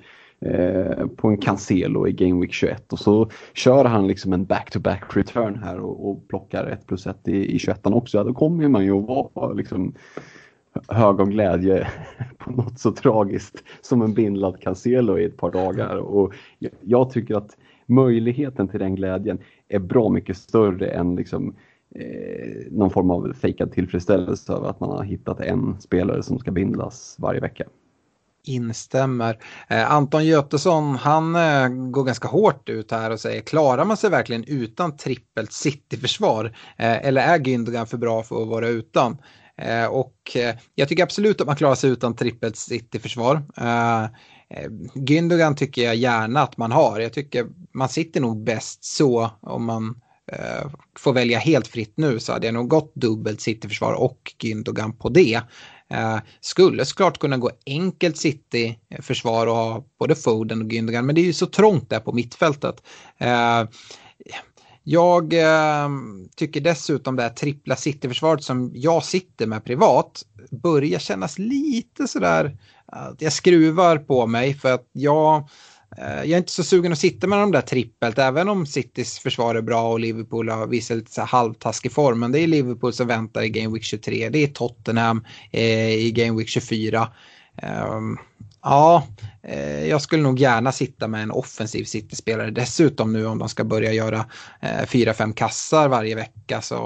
Eh, på en Cancelo i Game Week 21 och så kör han liksom en back-to-back -back return här och, och plockar 1 plus 1 i, i 21 också. Ja, då kommer man ju att vara liksom hög av glädje (laughs) på något så tragiskt som en bindlad Cancelo i ett par dagar. Och jag, jag tycker att möjligheten till den glädjen är bra mycket större än liksom, eh, någon form av fejkad tillfredsställelse över att man har hittat en spelare som ska bindlas varje vecka. Instämmer. Eh, Anton Götesson, han eh, går ganska hårt ut här och säger klarar man sig verkligen utan trippelt City-försvar? Eh, eller är Gündogan för bra för att vara utan? Eh, och eh, jag tycker absolut att man klarar sig utan trippelt City-försvar. Eh, eh Gündogan tycker jag gärna att man har. Jag tycker man sitter nog bäst så om man eh, får välja helt fritt nu så hade jag nog gått dubbelt City-försvar och Gündogan på det. Eh, skulle såklart kunna gå enkelt City-försvar eh, och ha både Foden och Gündogan, men det är ju så trångt där på mittfältet. Eh, jag eh, tycker dessutom det här trippla City-försvaret som jag sitter med privat börjar kännas lite sådär att jag skruvar på mig för att jag Eh, Eh, jag är inte så sugen att sitta med de där trippelt, även om Citys försvar är bra och Liverpool har visat lite så halvtaskig form. Men det är Liverpool som väntar i Game Week 23, det är Tottenham eh, i Game Week 24. Um, ehm, ja, eh, jag skulle nog gärna sitta med en offensiv City-spelare. Dessutom nu om de ska börja göra eh, 4-5 kassar varje vecka så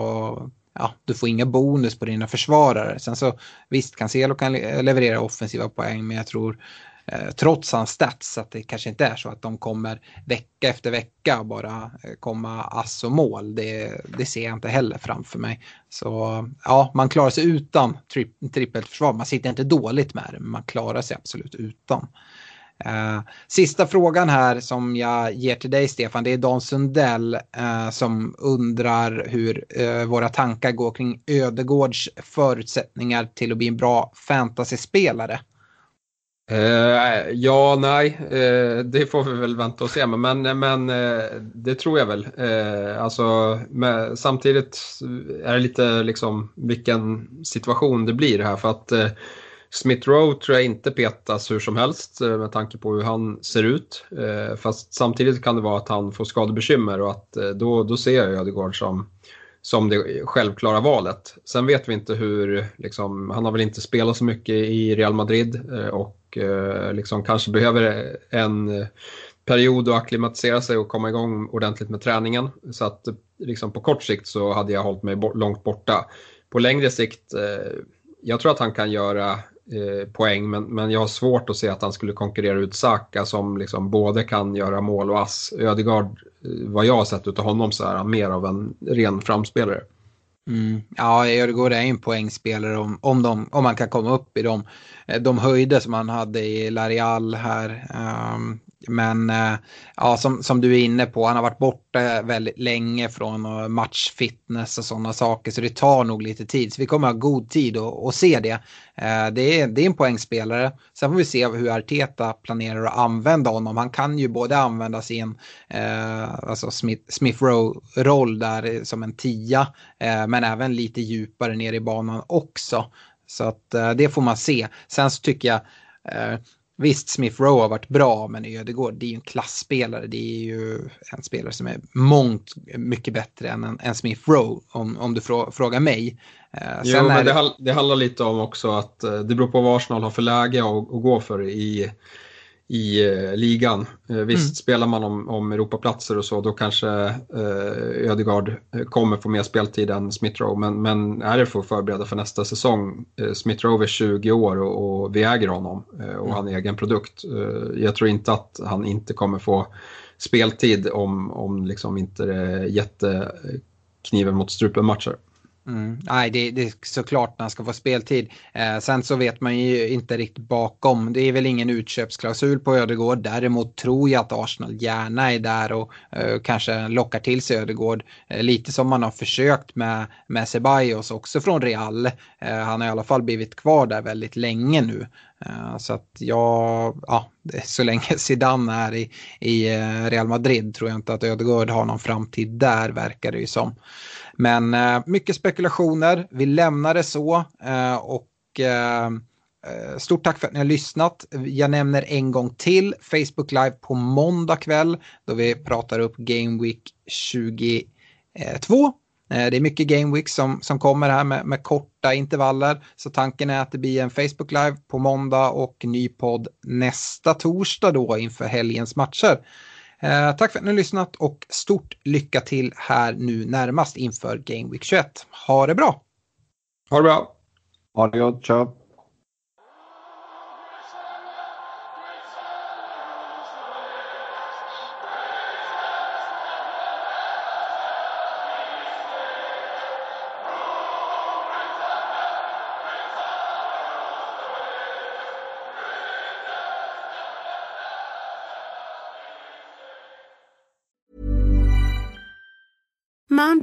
ja, du får inga bonus på dina försvarare. Sen så visst, Cancelo kan leverera offensiva poäng, men jag tror Eh, trots hans stats att det kanske inte är så att de kommer vecka efter vecka bara eh, komma ass och mål. Det, det ser jag inte heller framför mig. Så ja, man klarar sig utan tri trippelförsvar. Man sitter inte dåligt med det, men man klarar sig absolut utan. Uh, sista frågan här som jag ger till dig Stefan, det är Dan Sundell uh, som undrar hur uh, våra tankar går kring Ödegårds förutsättningar till att bli en bra fantasyspelare. Uh, ja, nej, uh, det får vi väl vänta och se. Men, men uh, det tror jag väl. alltså, med, samtidigt är det lite liksom vilken situation det blir här. För att Smith Rowe tror jag inte petas hur som helst med tanke på hur han ser ut. Fast samtidigt kan det vara att han får skadebekymmer och att då, då ser jag Ödegaard som som det självklara valet. Sen vet vi inte hur, liksom, han har väl inte spelat så mycket i Real Madrid och Eh, liksom kanske behöver en period att acklimatisera sig och komma igång ordentligt med träningen. Så att liksom på kort sikt så hade jag hållit mig långt borta. På längre sikt, eh, jag tror att han kan göra eh, poäng men, men jag har svårt att se att han skulle konkurrera ut Saka som liksom både kan göra mål och ass. Ödegaard, vad jag har sett av honom så är han mer av en ren framspelare. Mm. Ja, Ödegård är en poängspelare om, om, de, om man kan komma upp i de, eh, de höjder som han hade i Larial här. Um, men eh, ja, som, som du är inne på, han har varit borta väldigt länge från eh, matchfitness och sådana saker. Så det tar nog lite tid. Så vi kommer ha god tid att, att se det. Eh, det, är, det är en poängspelare. Sen får vi se hur Arteta planerar att använda honom. Han kan ju både använda sin eh, alltså Smith, Smith Rowe-roll där som en tia. Eh, men även lite djupare ner i banan också. Så att eh, det får man se. Sen så tycker jag eh, Visst, Smith Rowe har varit bra, men Ödegård det är ju en klassspelare. Det är ju en spelare som är mångt mycket bättre än, en, en Smith Rowe, om, om du frågar mig. Eh, jo, men det, det, handlar lite om också att eh, det beror på vad Arsenal har för läge att, att gå för i i eh, ligan. Eh, visst, mm. spelar man om, om Europaplatser och så, då kanske eh, Ödegaard eh, kommer få mer speltid än Smith Rowe. Men, men är det för att förbereda för nästa säsong, eh, Smith Rowe är 20 år och, och vi äger honom eh, och mm. han är egen produkt. Eh, jag tror inte att han inte kommer få speltid om, om liksom inte det är jättekniven mot strupen-matcher. Mm. Nej, det, det, är såklart när han ska få speltid. Eh, sen så vet man ju inte riktigt bakom. Det är väl ingen utköpsklausul på Ödegård. Däremot tror jag att Arsenal gärna är där och eh, kanske lockar till sig Ödegård. Eh, lite som man har försökt med, med Ceballos också från Real. Eh, han har i alla fall blivit kvar där väldigt länge nu. Eh, så att jag, ja, (laughs) så länge Zidane är i, i eh, Real Madrid tror jag inte att Ödegård har någon framtid där verkar det ju som. Men eh, mycket spekulationer, vi lämnar det så eh, och eh, eh, Stort tack för att ni har lyssnat. Jag nämner en gång till Facebook Live på måndag kväll då vi pratar upp Game Week 22. Eh, det är mycket Game Week som, som kommer här med, med, korta intervaller. Så tanken är att det blir en Facebook Live på måndag och ny podd nästa torsdag då inför helgens matcher. Eh, tack för att ni har lyssnat och stort lycka till här nu närmast inför Game Week 21. Ha det bra! Ha det bra! Ha det gott, tja!